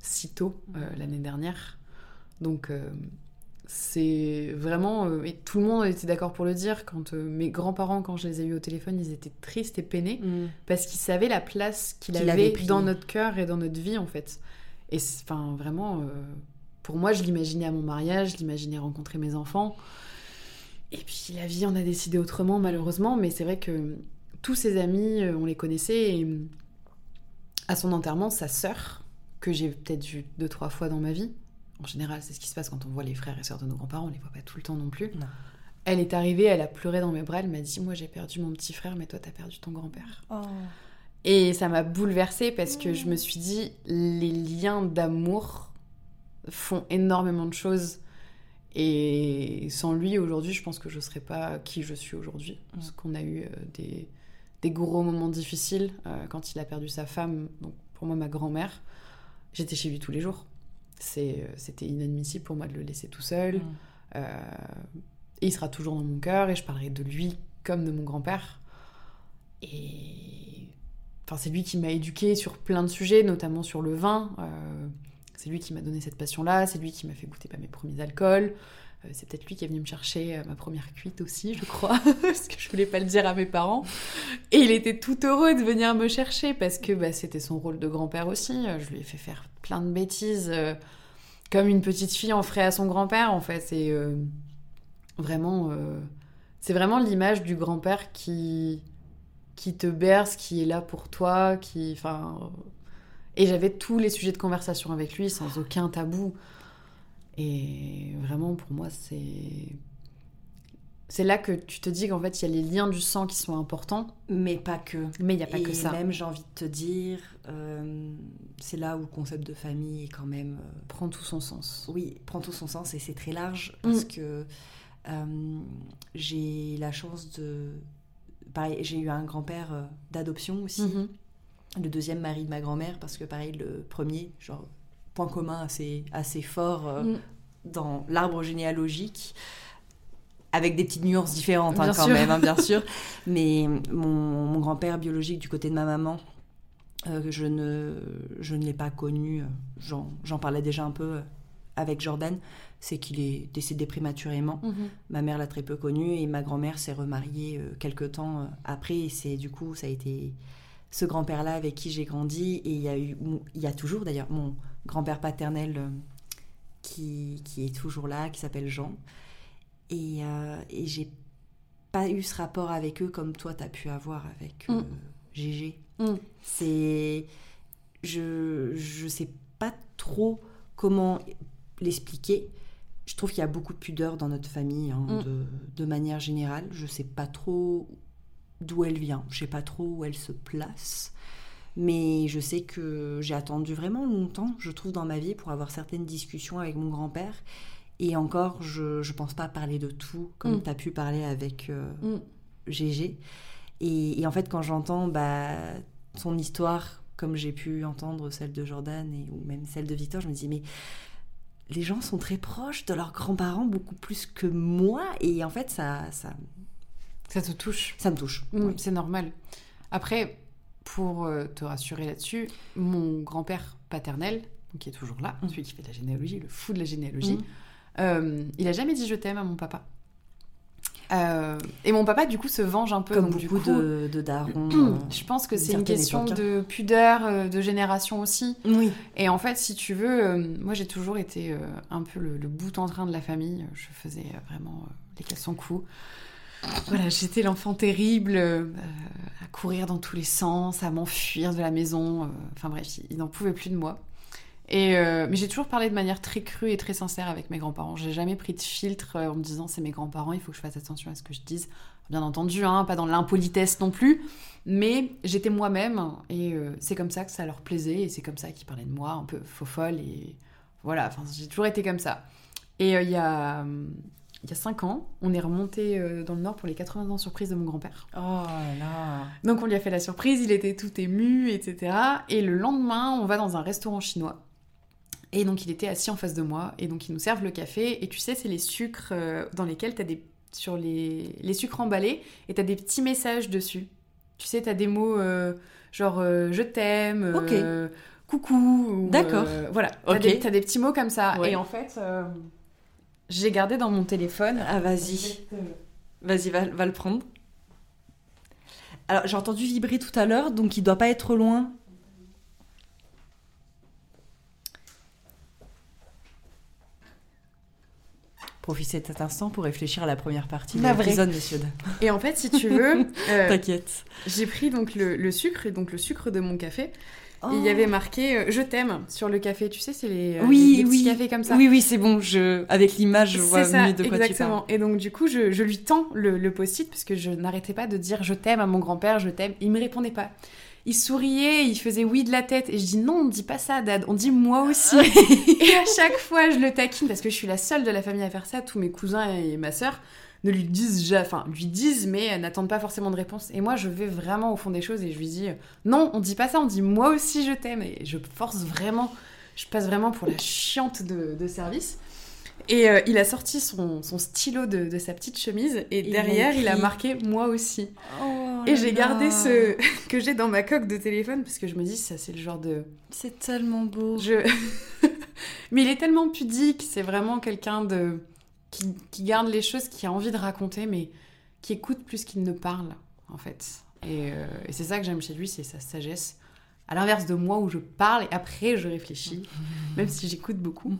si tôt l'année dernière. Donc, c'est vraiment euh, et tout le monde était d'accord pour le dire quand euh, mes grands-parents quand je les ai eus au téléphone ils étaient tristes et peinés mm. parce qu'ils savaient la place qu'il avait, dans notre cœur et dans notre vie en fait. Et enfin vraiment euh, pour moi je l'imaginais à mon mariage je l'imaginais rencontrer mes enfants. Et puis la vie en a décidé autrement malheureusement mais c'est vrai que tous ses amis on les connaissait et à son enterrement sa sœur que j'ai peut-être vue deux trois fois dans ma vie en général, c'est ce qui se passe quand on voit les frères et sœurs de nos grands-parents, on les voit pas tout le temps non plus. Elle est arrivée, elle a pleuré dans mes bras, elle m'a dit Moi j'ai perdu mon petit frère, mais toi t'as perdu ton grand-père. Oh. Et ça m'a bouleversée parce que je me suis dit Les liens d'amour font énormément de choses. Et sans lui, aujourd'hui, je pense que je ne serais pas qui je suis aujourd'hui. Parce qu'on a eu euh, des, des, gros moments difficiles euh, quand il a perdu sa femme, donc pour moi ma grand-mère. J'étais chez lui tous les jours. Euh, c'était inadmissible pour moi de le laisser tout seul. Mm. Euh, et il sera toujours dans mon cœur et je parlerai de lui comme de mon grand-père. Et enfin, c'est lui qui m'a éduqué sur plein de sujets, notamment sur le vin. Euh, c'est lui qui m'a donné cette passion-là, c'est lui qui m'a fait goûter pas mes premiers alcools. c'est peut-être lui qui est venu me chercher ma première cuite aussi, je crois, *laughs* parce que je voulais pas le dire à mes parents. Et il était tout heureux de venir me chercher parce que bah, c'était son rôle de grand-père aussi. Je lui ai fait faire plein de bêtises, euh, comme une petite fille en ferait à son grand-père, en fait. C'est euh, vraiment, euh, c'est vraiment l'image du grand-père qui, qui te berce, qui est là pour toi, qui. Et j'avais tous les sujets de conversation avec lui sans aucun tabou. Et vraiment, pour moi, c'est c'est là que tu te dis qu'en fait, il y a les liens du sang qui sont importants. Mais pas que. Mais il n'y a pas que ça. même, j'ai envie de te dire, euh, c'est là où le concept de famille est quand même... Euh, prend tout son sens. Oui, prend tout son sens et c'est très large parce mm. que euh, j'ai la chance de... Pareil, j'ai eu un grand-père d'adoption aussi. Mm-hmm. Le deuxième mari de ma grand-mère parce que pareil, le premier, genre, point commun assez, assez fort mm. dans l'arbre généalogique avec des petites nuances différentes hein, quand même, hein, bien sûr. *laughs* Mais mon, grand-père biologique du côté de ma maman, euh, je ne, je ne l'ai pas connu, euh, j'en parlais déjà un peu euh, avec Jordan, c'est qu'il est décédé prématurément. Mhm. Ma mère l'a très peu connu et ma grand-mère s'est remariée quelques temps après. Et c'est du coup, ça a été ce grand-père-là avec qui j'ai grandi. Et il y a, eu, il y a toujours d'ailleurs mon grand-père paternel qui, qui, est toujours là, qui s'appelle Jean. Et, euh, et j'ai pas eu ce rapport avec eux comme toi, tu as pu avoir avec euh, Gégé. Mm. Mm. C'est. Je, je sais pas trop comment l'expliquer. Je trouve qu'il y a beaucoup de pudeur dans notre famille, hein, mm. de, de, manière générale. Je sais pas trop d'où elle vient. Je sais pas trop où elle se place. Mais je sais que j'ai attendu vraiment longtemps, je trouve, dans ma vie pour avoir certaines discussions avec mon grand-père. Et encore, je ne pense pas parler de tout, comme mm. tu as pu parler avec euh, mm. Gégé. Et, en fait, quand j'entends bah, son histoire, comme j'ai pu entendre celle de Jordan et, ou même celle de Victor, je me dis, mais les gens sont très proches de leurs grands-parents, beaucoup plus que moi. Et en fait, ça... Ça, ça te touche. Ça me touche. Mm, c'est normal. Après, pour euh, te rassurer là-dessus, mon grand-père paternel, qui est toujours là, celui qui fait de la généalogie, le fou de la généalogie, euh, il a jamais dit je t'aime à mon papa. Euh, et mon papa, du coup, se venge un peu. Comme beaucoup de, de darons. *clears throat* Euh, je pense que c'est une question hein. de pudeur, de génération aussi. Oui. Et en fait, si tu veux, moi j'ai toujours été un peu le, bout en train de la famille. Je faisais vraiment les caleçons coups. Voilà, j'étais l'enfant terrible, à courir dans tous les sens, à m'enfuir de la maison. Enfin bref, il n'en pouvait plus de moi. Et euh, mais j'ai toujours parlé de manière très crue et très sincère avec mes grands-parents. J'ai jamais pris de filtre euh, en me disant c'est mes grands-parents, il faut que je fasse attention à ce que je dise. Bien entendu, hein, pas dans l'impolitesse non plus, mais j'étais moi-même et euh, c'est comme ça que ça leur plaisait et c'est comme ça qu'ils parlaient de moi, un peu faux folle et voilà. Enfin, j'ai toujours été comme ça. Et il y a il y a 5 ans, on est remonté dans le nord pour les 80 ans surprise de mon grand-père. Oh là Donc on lui a fait la surprise, il était tout ému, etc. Et le lendemain, on va dans un restaurant chinois. Et donc il était assis en face de moi, et donc ils nous servent le café, et tu sais, c'est les sucres euh, dans lesquels tu as des... sur les... les sucres emballés, et tu as des petits messages dessus. Tu sais, tu as des mots euh, genre euh, je t'aime, coucou. D'accord. voilà, tu as, des petits mots comme ça. Et en fait, j'ai gardé dans mon téléphone. Ah, vas-y. Vas-y, va, va le prendre. Alors, j'ai entendu vibrer tout à l'heure, donc il doit pas être loin. Profiter de cet instant pour réfléchir à la première partie de l'épisode, monsieur. Et en fait, si tu veux, *laughs* euh, t'inquiète. J'ai pris donc le, sucre et donc le sucre de mon café. il y avait oh. marqué euh, je t'aime sur le café. Tu sais, c'est les, euh, oui, petits oui. cafés comme ça. Oui, oui, c'est bon. Je... Avec l'image, je vois ça, mieux de quoi exactement. tu Et donc, du coup, je, je lui tends le, le post-it parce que je n'arrêtais pas de dire je t'aime à mon grand-père, je t'aime. Il me répondait pas il souriait, il faisait oui de la tête. Et je dis non, on dit pas ça, Dad, on dit moi aussi. et à chaque fois, je le taquine parce que je suis la seule de la famille à faire ça. Tous mes cousins et ma sœur ne lui disent enfin lui disent mais n'attendent pas forcément de réponse. Et moi, je vais vraiment au fond des choses et je lui dis non, on dit pas ça, on dit moi aussi je t'aime. Et je force vraiment, je passe vraiment pour la chiante de service. Et euh, il a sorti son, son stylo de, de, sa petite chemise et derrière il a marqué moi aussi. Oh et j'ai gardé ce *laughs* que j'ai dans ma coque de téléphone parce que je me dis ça c'est le genre de. C'est tellement beau. Je... *laughs* Mais il est tellement pudique, c'est vraiment quelqu'un de qui, qui, garde les choses, qui a envie de raconter, mais qui écoute plus qu'il ne parle en fait. Et, euh, et c'est ça que j'aime chez lui, c'est sa sagesse. À l'inverse de moi où je parle et après je réfléchis, *laughs* même si j'écoute beaucoup.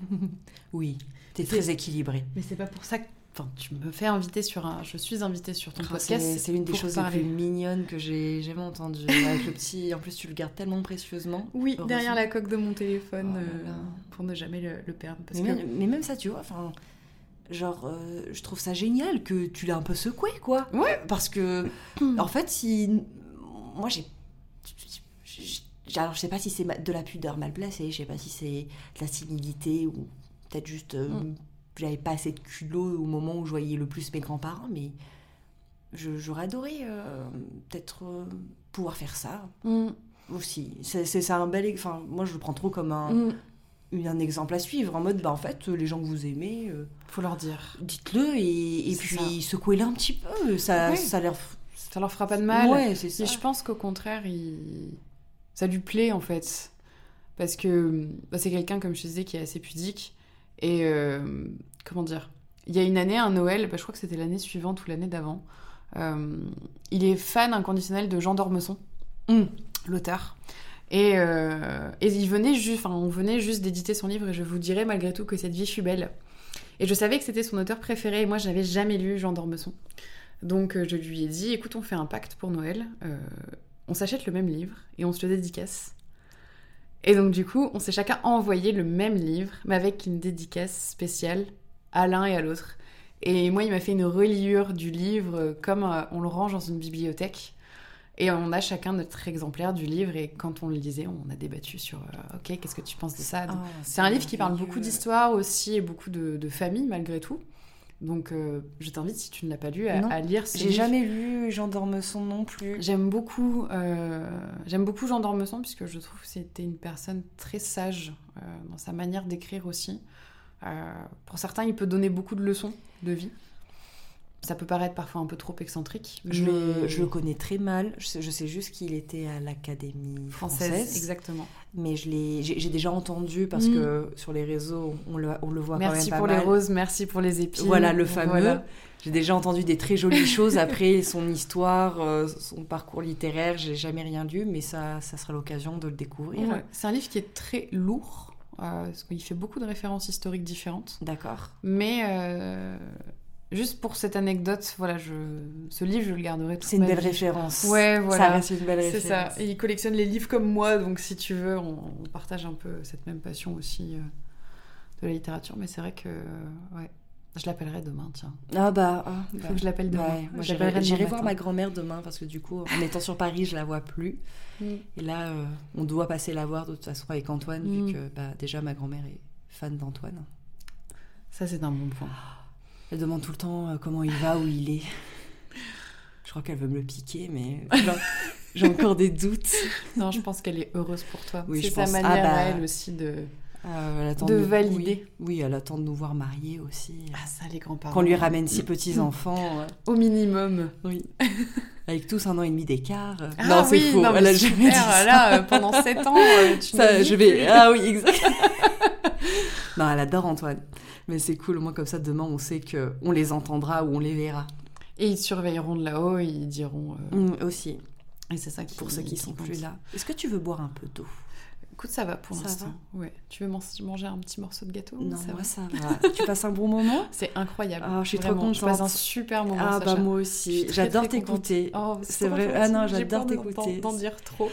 Oui. C'est très équilibré. Mais c'est pas pour ça que Enfin, tu me fais inviter sur un. Je suis invitée sur ton podcast. C'est une des choses les plus mignonnes que j'ai jamais entendues. *laughs* Avec le petit. En plus, tu le gardes tellement précieusement. Oui, derrière la coque de mon téléphone oh euh, pour ne jamais le, perdre. mais, même ça, tu vois. Enfin, genre, euh, je trouve ça génial que tu l'as un peu secoué, quoi. Ouais. Parce que, *clears throat* en fait, si. Moi, j'ai. Alors, je sais pas si c'est de la pudeur mal placée, je sais pas si c'est de la timidité ou peut-être juste. euh, Mm. J'avais pas assez de culot au moment où je voyais le plus mes grands-parents, mais j'aurais adoré euh, peut-être euh, pouvoir faire ça Mm. aussi. C'est c'est un bel. Enfin, moi, je le prends trop comme un, Mm. un exemple à suivre, en mode, bah, en fait, les gens que vous aimez. euh, Faut leur dire. dites-le et, puis secouez-le un petit peu. Ça, Oui. ça l'air. Ça leur fera pas de mal. Ouais, c'est ça. Et je pense qu'au contraire, il... ça lui plaît en fait. Parce que bah, c'est quelqu'un, comme je te disais, qui est assez pudique. Et euh, comment dire? Il y a une année, un Noël, bah, je crois que c'était l'année suivante ou l'année d'avant. euh, il est fan inconditionnel de Jean d'Ormesson, Mm. l'auteur. Et, euh, et il venait juste, enfin, on venait juste d'éditer son livre et je vous dirais malgré tout que cette vie fut belle. Et je savais que c'était son auteur préféré et moi je n'avais jamais lu Jean d'Ormesson. Donc je lui ai dit, écoute, on fait un pacte pour Noël, euh, on s'achète le même livre et on se le dédicace. Et donc du coup, on s'est chacun envoyé le même livre, mais avec une dédicace spéciale à l'un et à l'autre. Et moi, il m'a fait une reliure du livre comme euh, on le range dans une bibliothèque. Et on a chacun notre exemplaire du livre et quand on le lisait, on a débattu sur euh, ok, qu'est-ce que tu penses de ça? Ah, C'est un livre qui parle beaucoup d'histoire aussi et beaucoup de, de famille malgré tout. Donc euh, je t'invite, si tu ne l'as pas lu, à, lire ce J'ai jamais lu Jean d'Ormesson non plus. J'aime beaucoup, euh, j'aime beaucoup Jean d'Ormesson puisque je trouve que c'était une personne très sage euh, dans sa manière d'écrire aussi. Pour certains, il peut donner beaucoup de leçons de vie. Ça peut paraître parfois un peu trop excentrique. Je, mais- le, je le connais très mal. Je sais, je sais juste qu'il était à l'Académie française, française. exactement. Mais je l'ai, j'ai, déjà entendu parce Mm. que sur les réseaux, on le, on le voit quand même Merci pas pour les roses, merci pour les épines. Voilà le fameux. Voilà. J'ai déjà entendu des très jolies *laughs* choses après son histoire, euh, son parcours littéraire. J'ai jamais rien lu, mais ça, ça sera l'occasion de le découvrir. Ouais. C'est un livre qui est très lourd, euh, parce qu'il fait beaucoup de références historiques différentes. D'accord. Mais euh, juste pour cette anecdote, voilà, je... ce livre, je le garderai toute C'est une belle vie. référence. Ouais, voilà. Ça reste une belle C'est référence. ça. Et il collectionne les livres comme moi, donc si tu veux, on, on partage un peu cette même passion aussi euh, de la littérature. Mais c'est vrai que, ouais, je l'appellerai demain, tiens. Ah bah, ah, Il faut bah. que je l'appelle demain. Ouais, moi Je j'irai voir ma grand-mère demain parce que du coup, en étant sur Paris, je la vois plus. Mm. Et là, euh, on doit passer la voir de toute façon avec Antoine, Mm. vu que bah, déjà ma grand-mère est fan d'Antoine. Ça, c'est un bon point. Elle demande tout le temps euh, comment il va, où il est. Je crois qu'elle veut me le piquer, mais j'ai encore des doutes. *laughs* Non, je pense qu'elle est heureuse pour toi. Oui, c'est je sa pense. manière Ah bah. à elle aussi de. Euh, De valider. Oui, oui, elle attend de nous voir mariés aussi. Ah, ça, les grands-parents. Qu'on lui ramène six petits-enfants. *laughs* Au minimum. Oui. *laughs* Avec tous un an et demi d'écart. Ah non, c'est oui, faux. non, mais elle a super, jamais dit ça. Là, euh, pendant 7 ans, euh, tu Ça, je vais. Ah oui, exact. non, elle adore Antoine. Mais c'est cool, au moins comme ça, demain, on sait que on les entendra ou on les verra. Et ils surveilleront de là-haut, et ils diront. euh, Mm, aussi, Et c'est ça qui pour ceux qui sont compte. plus là. Est-ce que tu veux boire un peu d'eau? Écoute, ça va pour l'instant. Ouais. Tu veux man- manger un petit morceau de gâteau? Non, ça moi va ça va. *laughs* tu passes un bon moment? C'est incroyable. Ah, je suis trop Vraiment, Je passe un contente. super moment. Ah Sacha. bah moi aussi. J'adore contente. t'écouter. Oh, C'est vrai. Ah non, j'adore t'écouter. D'en dire trop.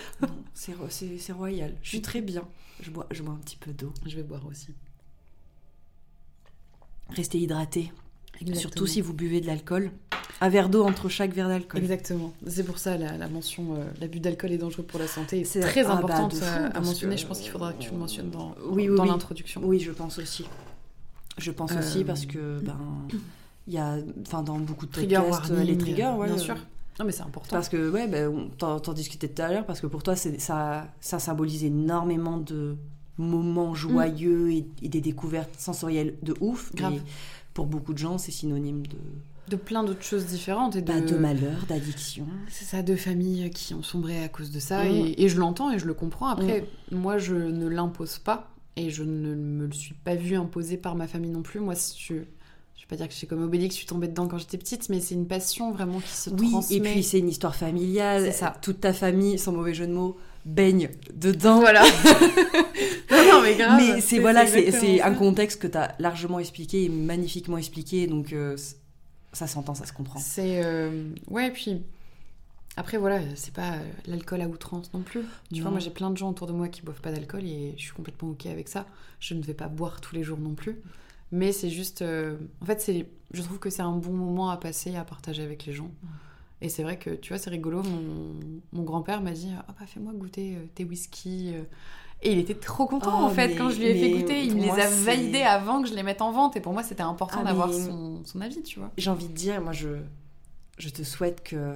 C'est ro- c'est c'est royal. Je suis très bien. Je bois, je bois un petit peu d'eau. Je vais boire aussi. Restez hydraté. Exactement. Surtout si vous buvez de l'alcool. Un verre d'eau entre chaque verre d'alcool. Exactement. C'est pour ça la, la mention euh, l'abus d'alcool est dangereux pour la santé est C'est- très ah bah, fou, à- mentionner. que- Je pense qu'il faudra que tu le mentionnes dans, Oui, oui, dans oui. l'introduction. Oui, je pense aussi. Je pense aussi Euh, parce que ben il y a enfin dans beaucoup de Trigger podcasts warning, les triggers ouais, bien euh, sûr. Non mais c'est important. Parce que ouais ben on t'en t'en discutais tout à l'heure parce que pour toi c'est ça ça symbolise énormément de moments joyeux et, et des découvertes sensorielles de ouf. Mm. Grave. Pour beaucoup de gens c'est synonyme de De plein d'autres choses différentes et de, bah, de malheur, d'addiction. C'est ça, deux familles qui ont sombré à cause de ça. Mm. Et, et je l'entends et je le comprends. Après, moi, je ne l'impose pas. Et je ne me le suis pas vue imposer par ma famille non plus. Moi, si tu... je vais pas dire que je suis comme Obélix, je suis tombée dedans quand j'étais petite, mais c'est une passion vraiment qui se Oui, transmet. et puis c'est une histoire familiale. C'est ça. Toute ta famille, sans mauvais jeu de mots, baigne dedans. Voilà. *laughs* non, non, mais grave. Mais c'est voilà, c'est un contexte que tu as largement expliqué et magnifiquement expliqué, donc euh, ça s'entend, ça se comprend. C'est. euh, Ouais, et puis. Après, voilà, c'est pas euh, l'alcool à outrance non plus. Tu Non. vois, moi j'ai plein de gens autour de moi qui boivent pas d'alcool et je suis complètement ok avec ça. Je ne vais pas boire tous les jours non plus. Mais c'est juste. euh, En fait, c'est. Je trouve que c'est un bon moment à passer, à partager avec les gens. Et c'est vrai que, tu vois, c'est rigolo. Mon, mon grand-père m'a dit Ah, bah, fais-moi goûter euh, tes whisky. euh. Et il était trop content, Oh, en fait, mais- quand je lui ai fait goûter. Il les a validés avant que je les mette en vente. Et pour moi, c'était important Ah, d'avoir mais- son, son avis, tu vois. J'ai envie de dire, moi, je, je te souhaite que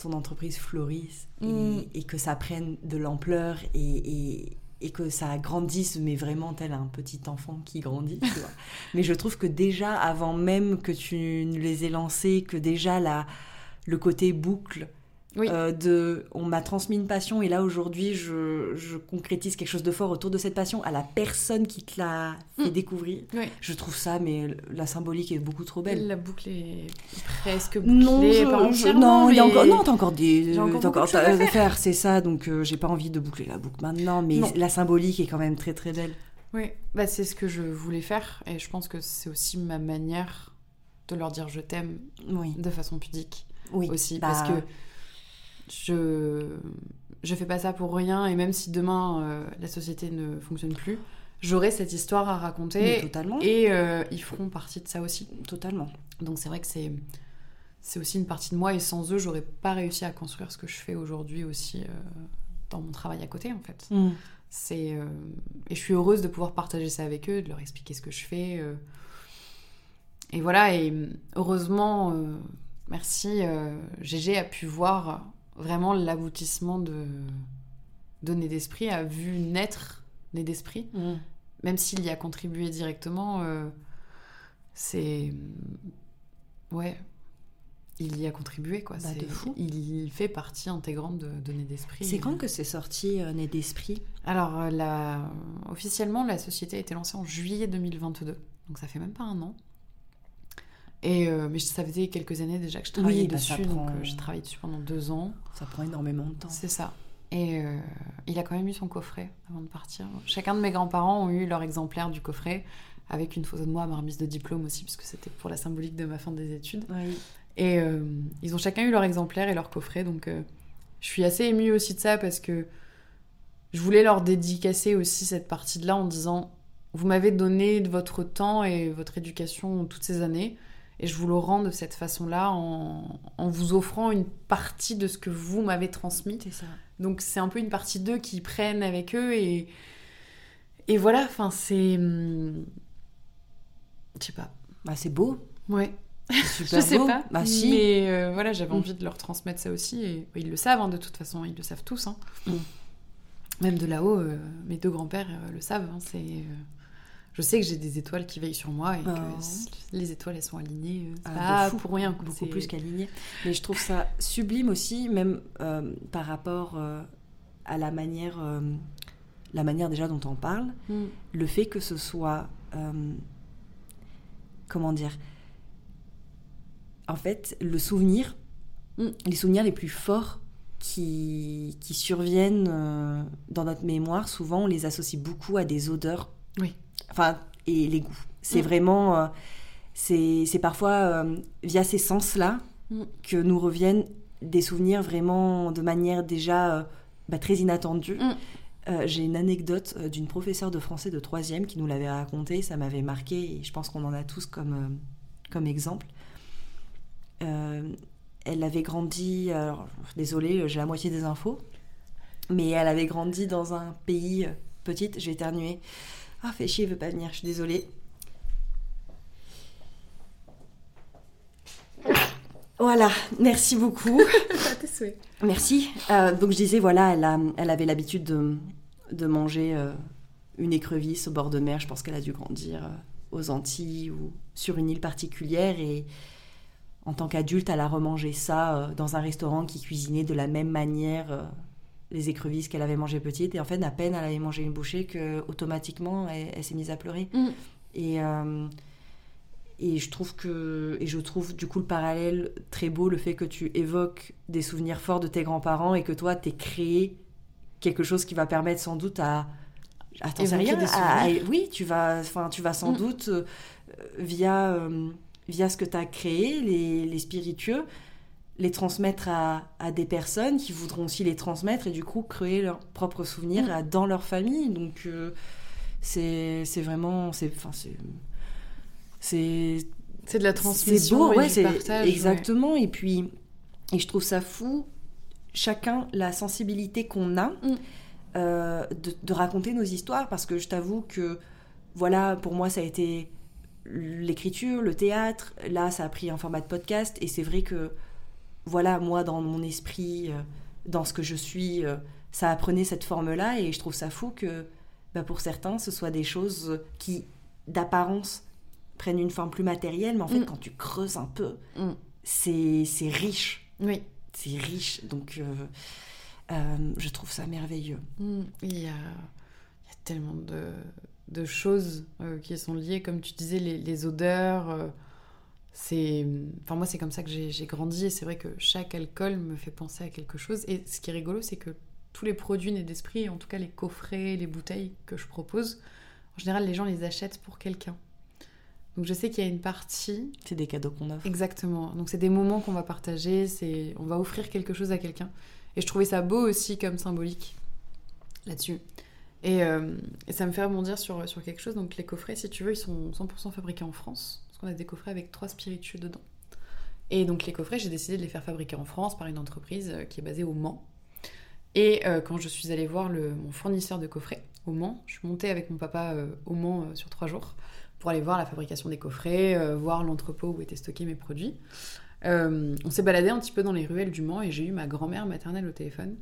ton entreprise fleurisse et, Mm. et que ça prenne de l'ampleur et, et, et que ça grandisse, mais vraiment tel un petit enfant qui grandit. tu vois. *laughs* mais je trouve que déjà, avant même que tu ne les aies lancés, que déjà la, le côté boucle Oui. euh, de on m'a transmis une passion et là aujourd'hui je, je concrétise quelque chose de fort autour de cette passion à la personne qui te l'a fait Mm. découvrir. Oui. Je trouve ça, mais la symbolique est beaucoup trop belle. La boucle est presque bouclée, Non, je- pas je- entièrement, non, il y a mais- encore, non, t'as encore des, encore de choses à faire, c'est ça. Donc euh, j'ai pas envie de boucler la boucle maintenant, mais Non. la symbolique est quand même très très belle. Oui, bah, c'est ce que je voulais faire et je pense que c'est aussi ma manière de leur dire je t'aime Oui, de façon pudique oui. aussi Bah, parce que je je fais pas ça pour rien et même si demain euh, la société ne fonctionne plus, j'aurai cette histoire à mais raconter totalement, et euh, ils feront partie de ça aussi. totalement. Donc c'est vrai que c'est c'est aussi une partie de moi et sans eux, j'aurais pas réussi à construire ce que je fais aujourd'hui aussi euh, dans mon travail à côté en fait. Mm. C'est et je suis heureuse de pouvoir partager ça avec eux, de leur expliquer ce que je fais. Et voilà, et heureusement, merci, euh, GG a pu voir vraiment l'aboutissement de, de Nez d'Esprit, a vu naître Nez d'Esprit, Mm. même s'il y a contribué directement. euh, c'est. Ouais. Il y a contribué, quoi. Bah, C'est- de fou. Il fait partie intégrante de, de Nez d'Esprit. C'est quand que c'est sorti euh, d'esprit? Alors, euh, la... officiellement, la société a été lancée en juillet 2022. Donc, ça fait même pas un an. Et, euh, mais ça faisait quelques années déjà que je travaillais Oui, bah, dessus. prend- Donc, euh, j'ai travaillé dessus pendant deux ans. Ça prend énormément de temps. C'est ça. Et euh, il a quand même eu son coffret avant de partir. Chacun de mes grands-parents ont eu leur exemplaire du coffret, avec une photo de moi à ma remise de diplôme aussi, puisque c'était pour la symbolique de ma fin des études. Oui. Et ils ont chacun eu leur exemplaire et leur coffret. Donc je suis assez émue aussi de ça parce que je voulais leur dédicacer aussi cette partie de là en disant Vous m'avez donné de votre temps et votre éducation toutes ces années. Et je vous le rends de cette façon-là en, en vous offrant une partie de ce que vous m'avez transmis. C'est ça. Donc c'est un peu une partie d'eux qui prennent avec eux et et voilà. Enfin c'est, hum, je sais pas. Bah, c'est beau. Ouais. *laughs* Super Je sais beau. pas. Bah, si. Mais euh, voilà, j'avais Mm. envie de leur transmettre ça aussi. Et ils le savent, hein, de toute façon. Ils le savent tous. hein. Mm. Même de là-haut, euh, mes deux grands-pères euh, le savent. hein. C'est, Je sais que j'ai des étoiles qui veillent sur moi et Oh. que s- les étoiles, elles sont alignées. euh, C'est Ah, pas fou. pour rien. Beaucoup plus qu'aligné. Mais je trouve ça sublime aussi, même euh, par rapport euh, à la manière, euh, la manière déjà dont on parle. Mm. le fait que ce soit comment dire en fait le souvenir Mm. les souvenirs les plus forts qui, qui surviennent dans notre mémoire souvent on les associe beaucoup à des odeurs Oui. enfin et les goûts c'est Mm. vraiment euh, c'est parfois euh, via ces sens là Mm. que nous reviennent des souvenirs vraiment de manière déjà euh, bah, très inattendue Mm. j'ai une anecdote d'une professeure de français de troisième qui nous l'avait raconté, ça m'avait marqué et je pense qu'on en a tous comme, comme exemple. Elle avait grandi, alors désolée, j'ai la moitié des infos, mais elle avait grandi dans un pays petite, j'ai éternué. Ah, fait chier, il veut pas venir, je suis désolée. Voilà, merci beaucoup. *laughs* Merci. Euh, donc je disais, voilà, elle, a- elle avait l'habitude de, de manger euh, une écrevisse au bord de mer. Je pense qu'elle a dû grandir euh, aux Antilles ou sur une île particulière. Et en tant qu'adulte, elle a remangé ça dans un restaurant qui cuisinait de la même manière les écrevisses qu'elle avait mangées petite. Et en fait, à peine elle avait mangé une bouchée que automatiquement, elle, elle s'est mise à pleurer. Mm. Et, euh, et je trouve que et je trouve du coup le parallèle très beau, le fait que tu évoques des souvenirs forts de tes grands-parents et que toi t'es créé quelque chose qui va permettre sans doute à à t'en souvenirs. oui tu vas enfin tu vas sans Mm. doute euh, via euh, via ce que tu as créé les, les spiritueux les transmettre à, à des personnes qui voudront aussi les transmettre et du coup créer leurs propres souvenirs Mm. dans leur famille donc euh, c'est vraiment c'est de la transmission beau, et du partage. Exactement. Et puis, et je trouve ça fou, chacun la sensibilité qu'on a mm. euh, de, raconter nos histoires, parce que je t'avoue que, voilà, pour moi, ça a été l'écriture, le théâtre. Là, ça a pris un format de podcast, et c'est vrai que, voilà, moi, dans mon esprit, euh, dans ce que je suis, euh, ça apprenait cette forme-là, et je trouve ça fou que, bah, pour certains, ce soit des choses qui, d'apparence, prennent une forme plus matérielle, mais en fait, mm. quand tu creuses un peu, mm. c'est riche. Oui. C'est riche. Donc, euh, euh, je trouve ça merveilleux. Mm. Il, y a, tellement de, de choses euh, qui sont liées, comme tu disais, les, les odeurs. C'est, enfin moi, c'est comme ça que j'ai grandi, et c'est vrai que chaque alcool me fait penser à quelque chose. Et ce qui est rigolo, c'est que tous les produits nés d'esprit, en tout cas les coffrets, les bouteilles que je propose, en général, les gens les achètent pour quelqu'un. Donc je sais qu'il y a une partie. C'est des cadeaux qu'on offre. Exactement. Donc c'est des moments qu'on va partager, c'est on va offrir quelque chose à quelqu'un. Et je trouvais ça beau aussi comme symbolique là-dessus. Et, euh, ça me fait rebondir sur, sur quelque chose. Donc les coffrets, si tu veux, ils sont 100% fabriqués en France. Parce qu'on a des coffrets avec trois spiritueux dedans. Et donc les coffrets, j'ai décidé de les faire fabriquer en France par une entreprise euh, qui est basée au Mans. Et euh, quand je suis allée voir le, mon fournisseur de coffrets au Mans, je suis montée avec mon papa au Mans sur trois jours pour aller voir la fabrication des coffrets, euh, voir l'entrepôt où étaient stockés mes produits. Euh, on s'est baladé un petit peu dans les ruelles du Mans et j'ai eu ma grand-mère maternelle au téléphone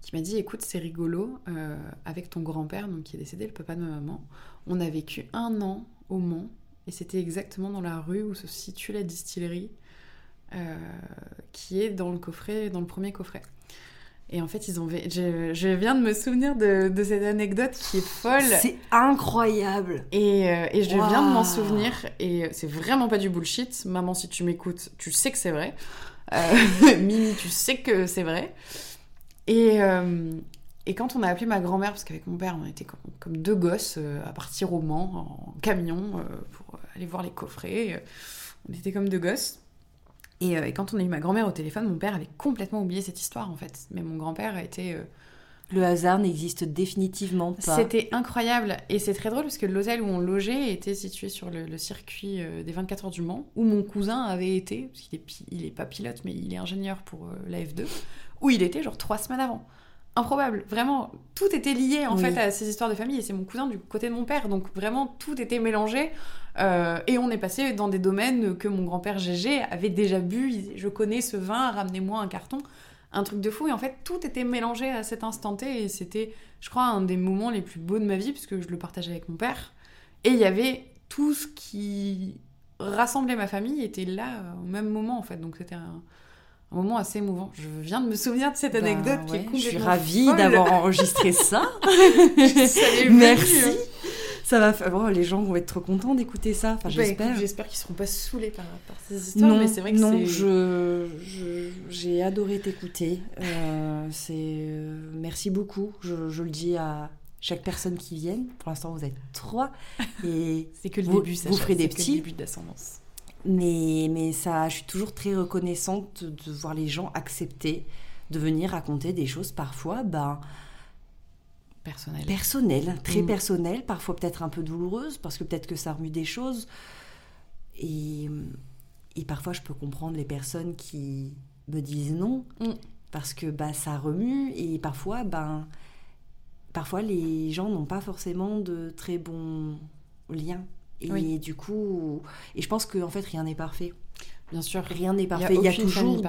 qui m'a dit écoute c'est rigolo euh, avec ton grand-père donc qui est décédé le papa de ma maman on a vécu un an au Mans et c'était exactement dans la rue où se situe la distillerie qui est dans le coffret dans le premier coffret et en fait, ils ont. Je, je viens de me souvenir de, de, cette anecdote qui est folle. C'est incroyable. Et, euh, et je viens de m'en souvenir. Et c'est vraiment pas du bullshit. Maman, si tu m'écoutes, tu sais que c'est vrai. Euh, *laughs* Mimi, tu sais que c'est vrai. Et, euh, et quand on a appelé ma grand-mère, parce qu'avec mon père, on était comme, comme deux gosses à partir au Mans en camion pour aller voir les coffrets. On était comme deux gosses. Euh, et, quand on a eu ma grand-mère au téléphone, mon père avait complètement oublié cette histoire en fait. Mais mon grand-père a été. Euh, le hasard n'existe définitivement pas. C'était incroyable. Et c'est très drôle parce que l'hôtel où on logeait était situé sur le, circuit euh, des 24 heures du Mans, où mon cousin avait été, parce qu'il est, il est pas pilote, mais il est ingénieur pour la F2, où il était genre trois semaines avant improbable. Vraiment, tout était lié en fait à ces histoires de famille et c'est mon cousin du côté de mon père. Donc vraiment, tout était mélangé. Euh, et on est passé dans des domaines que mon grand-père Gégé avait déjà bu. Je connais ce vin, ramenez-moi un carton. Un truc de fou. Et en fait, tout était mélangé à cet instant T. Et c'était, je crois, un des moments les plus beaux de ma vie, puisque je le partageais avec mon père. Et il y avait tout ce qui rassemblait ma famille était là au même moment, en fait. Donc c'était un, moment assez émouvant. Je viens de me souvenir de cette bah anecdote qui est complètement Je suis ravie d'avoir enregistré ça. *laughs* Merci. Hein. Ça va faire... Oh, les gens vont être trop contents d'écouter ça. Enfin, bah, j'espère. J'espère qu'ils seront pas saoulés par, ces histoires. Non, mais c'est vrai que non, je, j'ai adoré t'écouter. Euh, c'est euh, merci beaucoup. Je, je, le dis à chaque personne qui vient. Pour l'instant, vous êtes trois et *laughs* c'est que le début. Ça, vous ferez des petits. Que le début d'ascendance. Mais, mais ça, je suis toujours très reconnaissante de voir les gens accepter de venir raconter des choses parfois, ben, personnelles. Personnelles, très mm. personnelles, parfois peut-être un peu douloureuses, parce que peut-être que ça remue des choses. Et, et, parfois, je peux comprendre les personnes qui me disent non, mm. parce que bah, ça remue, et parfois, ben, parfois les gens n'ont pas forcément de très bons liens et du coup, et je pense qu'en fait, rien n'est parfait. Bien sûr. Rien n'est parfait. Il y a, toujours, des,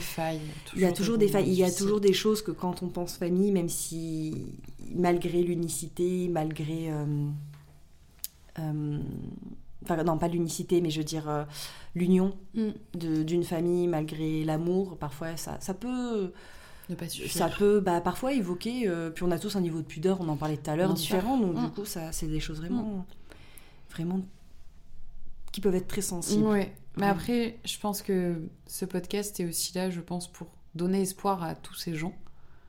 failles. il y a toujours des failles. Il y a toujours des choses que quand on pense famille, même si malgré l'unicité, malgré euh, euh, enfin non pas l'unicité, mais je veux dire euh, l'union mm. d'une famille, malgré l'amour, parfois ça, ça peut ça peut bah, parfois évoquer, puis on a tous un niveau de pudeur, on en parlait tout à l'heure, différent, donc du mm. coup ça c'est des choses vraiment mm vraiment qui peuvent être très sensibles. Oui, mais après, je pense que ce podcast est aussi là, je pense, pour donner espoir à tous ces gens.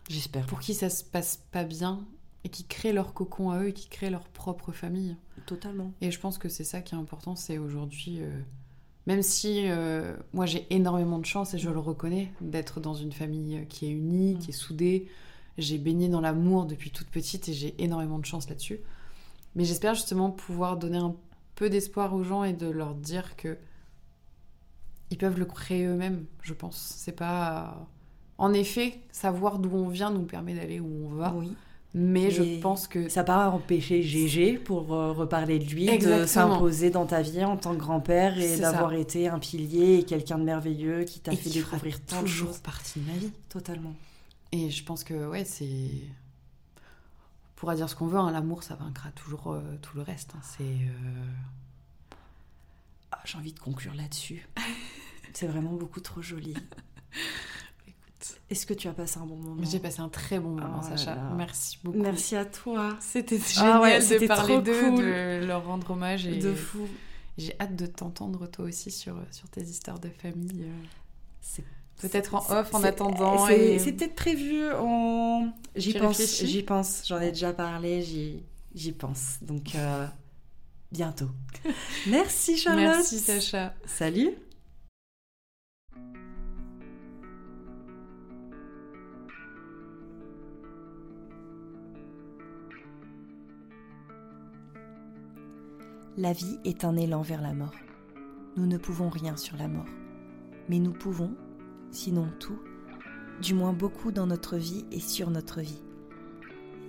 J'espère. Pour qui ça se passe pas bien et qui créent leur cocon à eux et qui créent leur propre famille. Totalement. Et je pense que c'est ça qui est important, c'est aujourd'hui, euh, même si euh, moi j'ai énormément de chance et je le reconnais d'être dans une famille qui est unie, qui est soudée. J'ai baigné dans l'amour depuis toute petite et j'ai énormément de chance là-dessus. Mais j'espère justement pouvoir donner un peu d'espoir aux gens et de leur dire que ils peuvent le créer eux-mêmes, je pense. C'est pas. En effet, savoir d'où on vient nous permet d'aller où on va. Oui. Mais je pense que. Ça n'a pas empêché Gégé, pour euh, reparler de lui, de s'imposer dans ta vie en tant que grand-père et d'avoir été un pilier et quelqu'un de merveilleux qui t'a fait découvrir tant de choses. partie de ma vie. Totalement. Et je pense que, ouais, c'est. Pourra dire ce qu'on veut, hein, l'amour, ça vaincra toujours euh, tout le reste. Hein. C'est. Euh, ah, j'ai envie de conclure là-dessus. *laughs* c'est vraiment beaucoup trop joli. *laughs* Est-ce que tu as passé un bon moment? J'ai passé un très bon moment, oh Sacha. Merci beaucoup. Merci à toi. C'était ah génial de parler d'eux, de leur rendre hommage. Et de fou. J'ai hâte de t'entendre toi aussi sur, sur tes histoires de famille. Euh. C'est peut-être en off en attendant. C'est peut-être prévu. En... J'y pense. J'y pense. J'en ai déjà parlé. J'y pense. Donc euh, bientôt. *laughs* Merci Charlotte. Merci Sacha. Salut. La vie est un élan vers la mort. Nous ne pouvons rien sur la mort. Mais nous pouvons, sinon tout, du moins beaucoup dans notre vie et sur notre vie.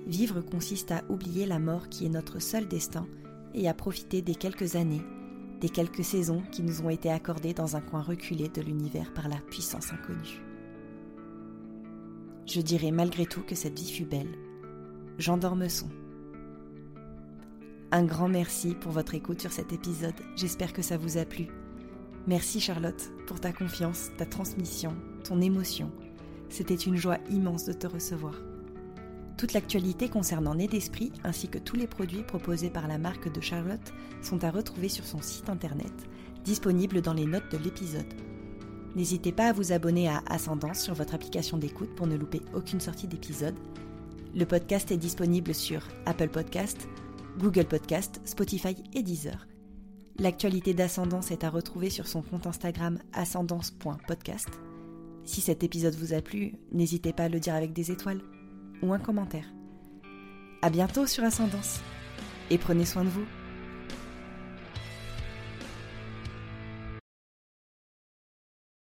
Vivre consiste à oublier la mort qui est notre seul destin et à profiter des quelques années, des quelques saisons qui nous ont été accordées dans un coin reculé de l'univers par la puissance inconnue. Je dirais malgré tout que cette vie fut belle. J'endorme son. Un grand merci pour votre écoute sur cet épisode. J'espère que ça vous a plu. Merci Charlotte pour ta confiance, ta transmission, ton émotion. C'était une joie immense de te recevoir. Toute l'actualité concernant Né d'Esprit ainsi que tous les produits proposés par la marque de Charlotte sont à retrouver sur son site internet, disponible dans les notes de l'épisode. N'hésitez pas à vous abonner à Ascendance sur votre application d'écoute pour ne louper aucune sortie d'épisode. Le podcast est disponible sur Apple Podcast, Google Podcast, Spotify et Deezer. L'actualité d'Ascendance est à retrouver sur son compte Instagram ascendance.podcast. Si cet épisode vous a plu, n'hésitez pas à le dire avec des étoiles ou un commentaire. À bientôt sur Ascendance et prenez soin de vous.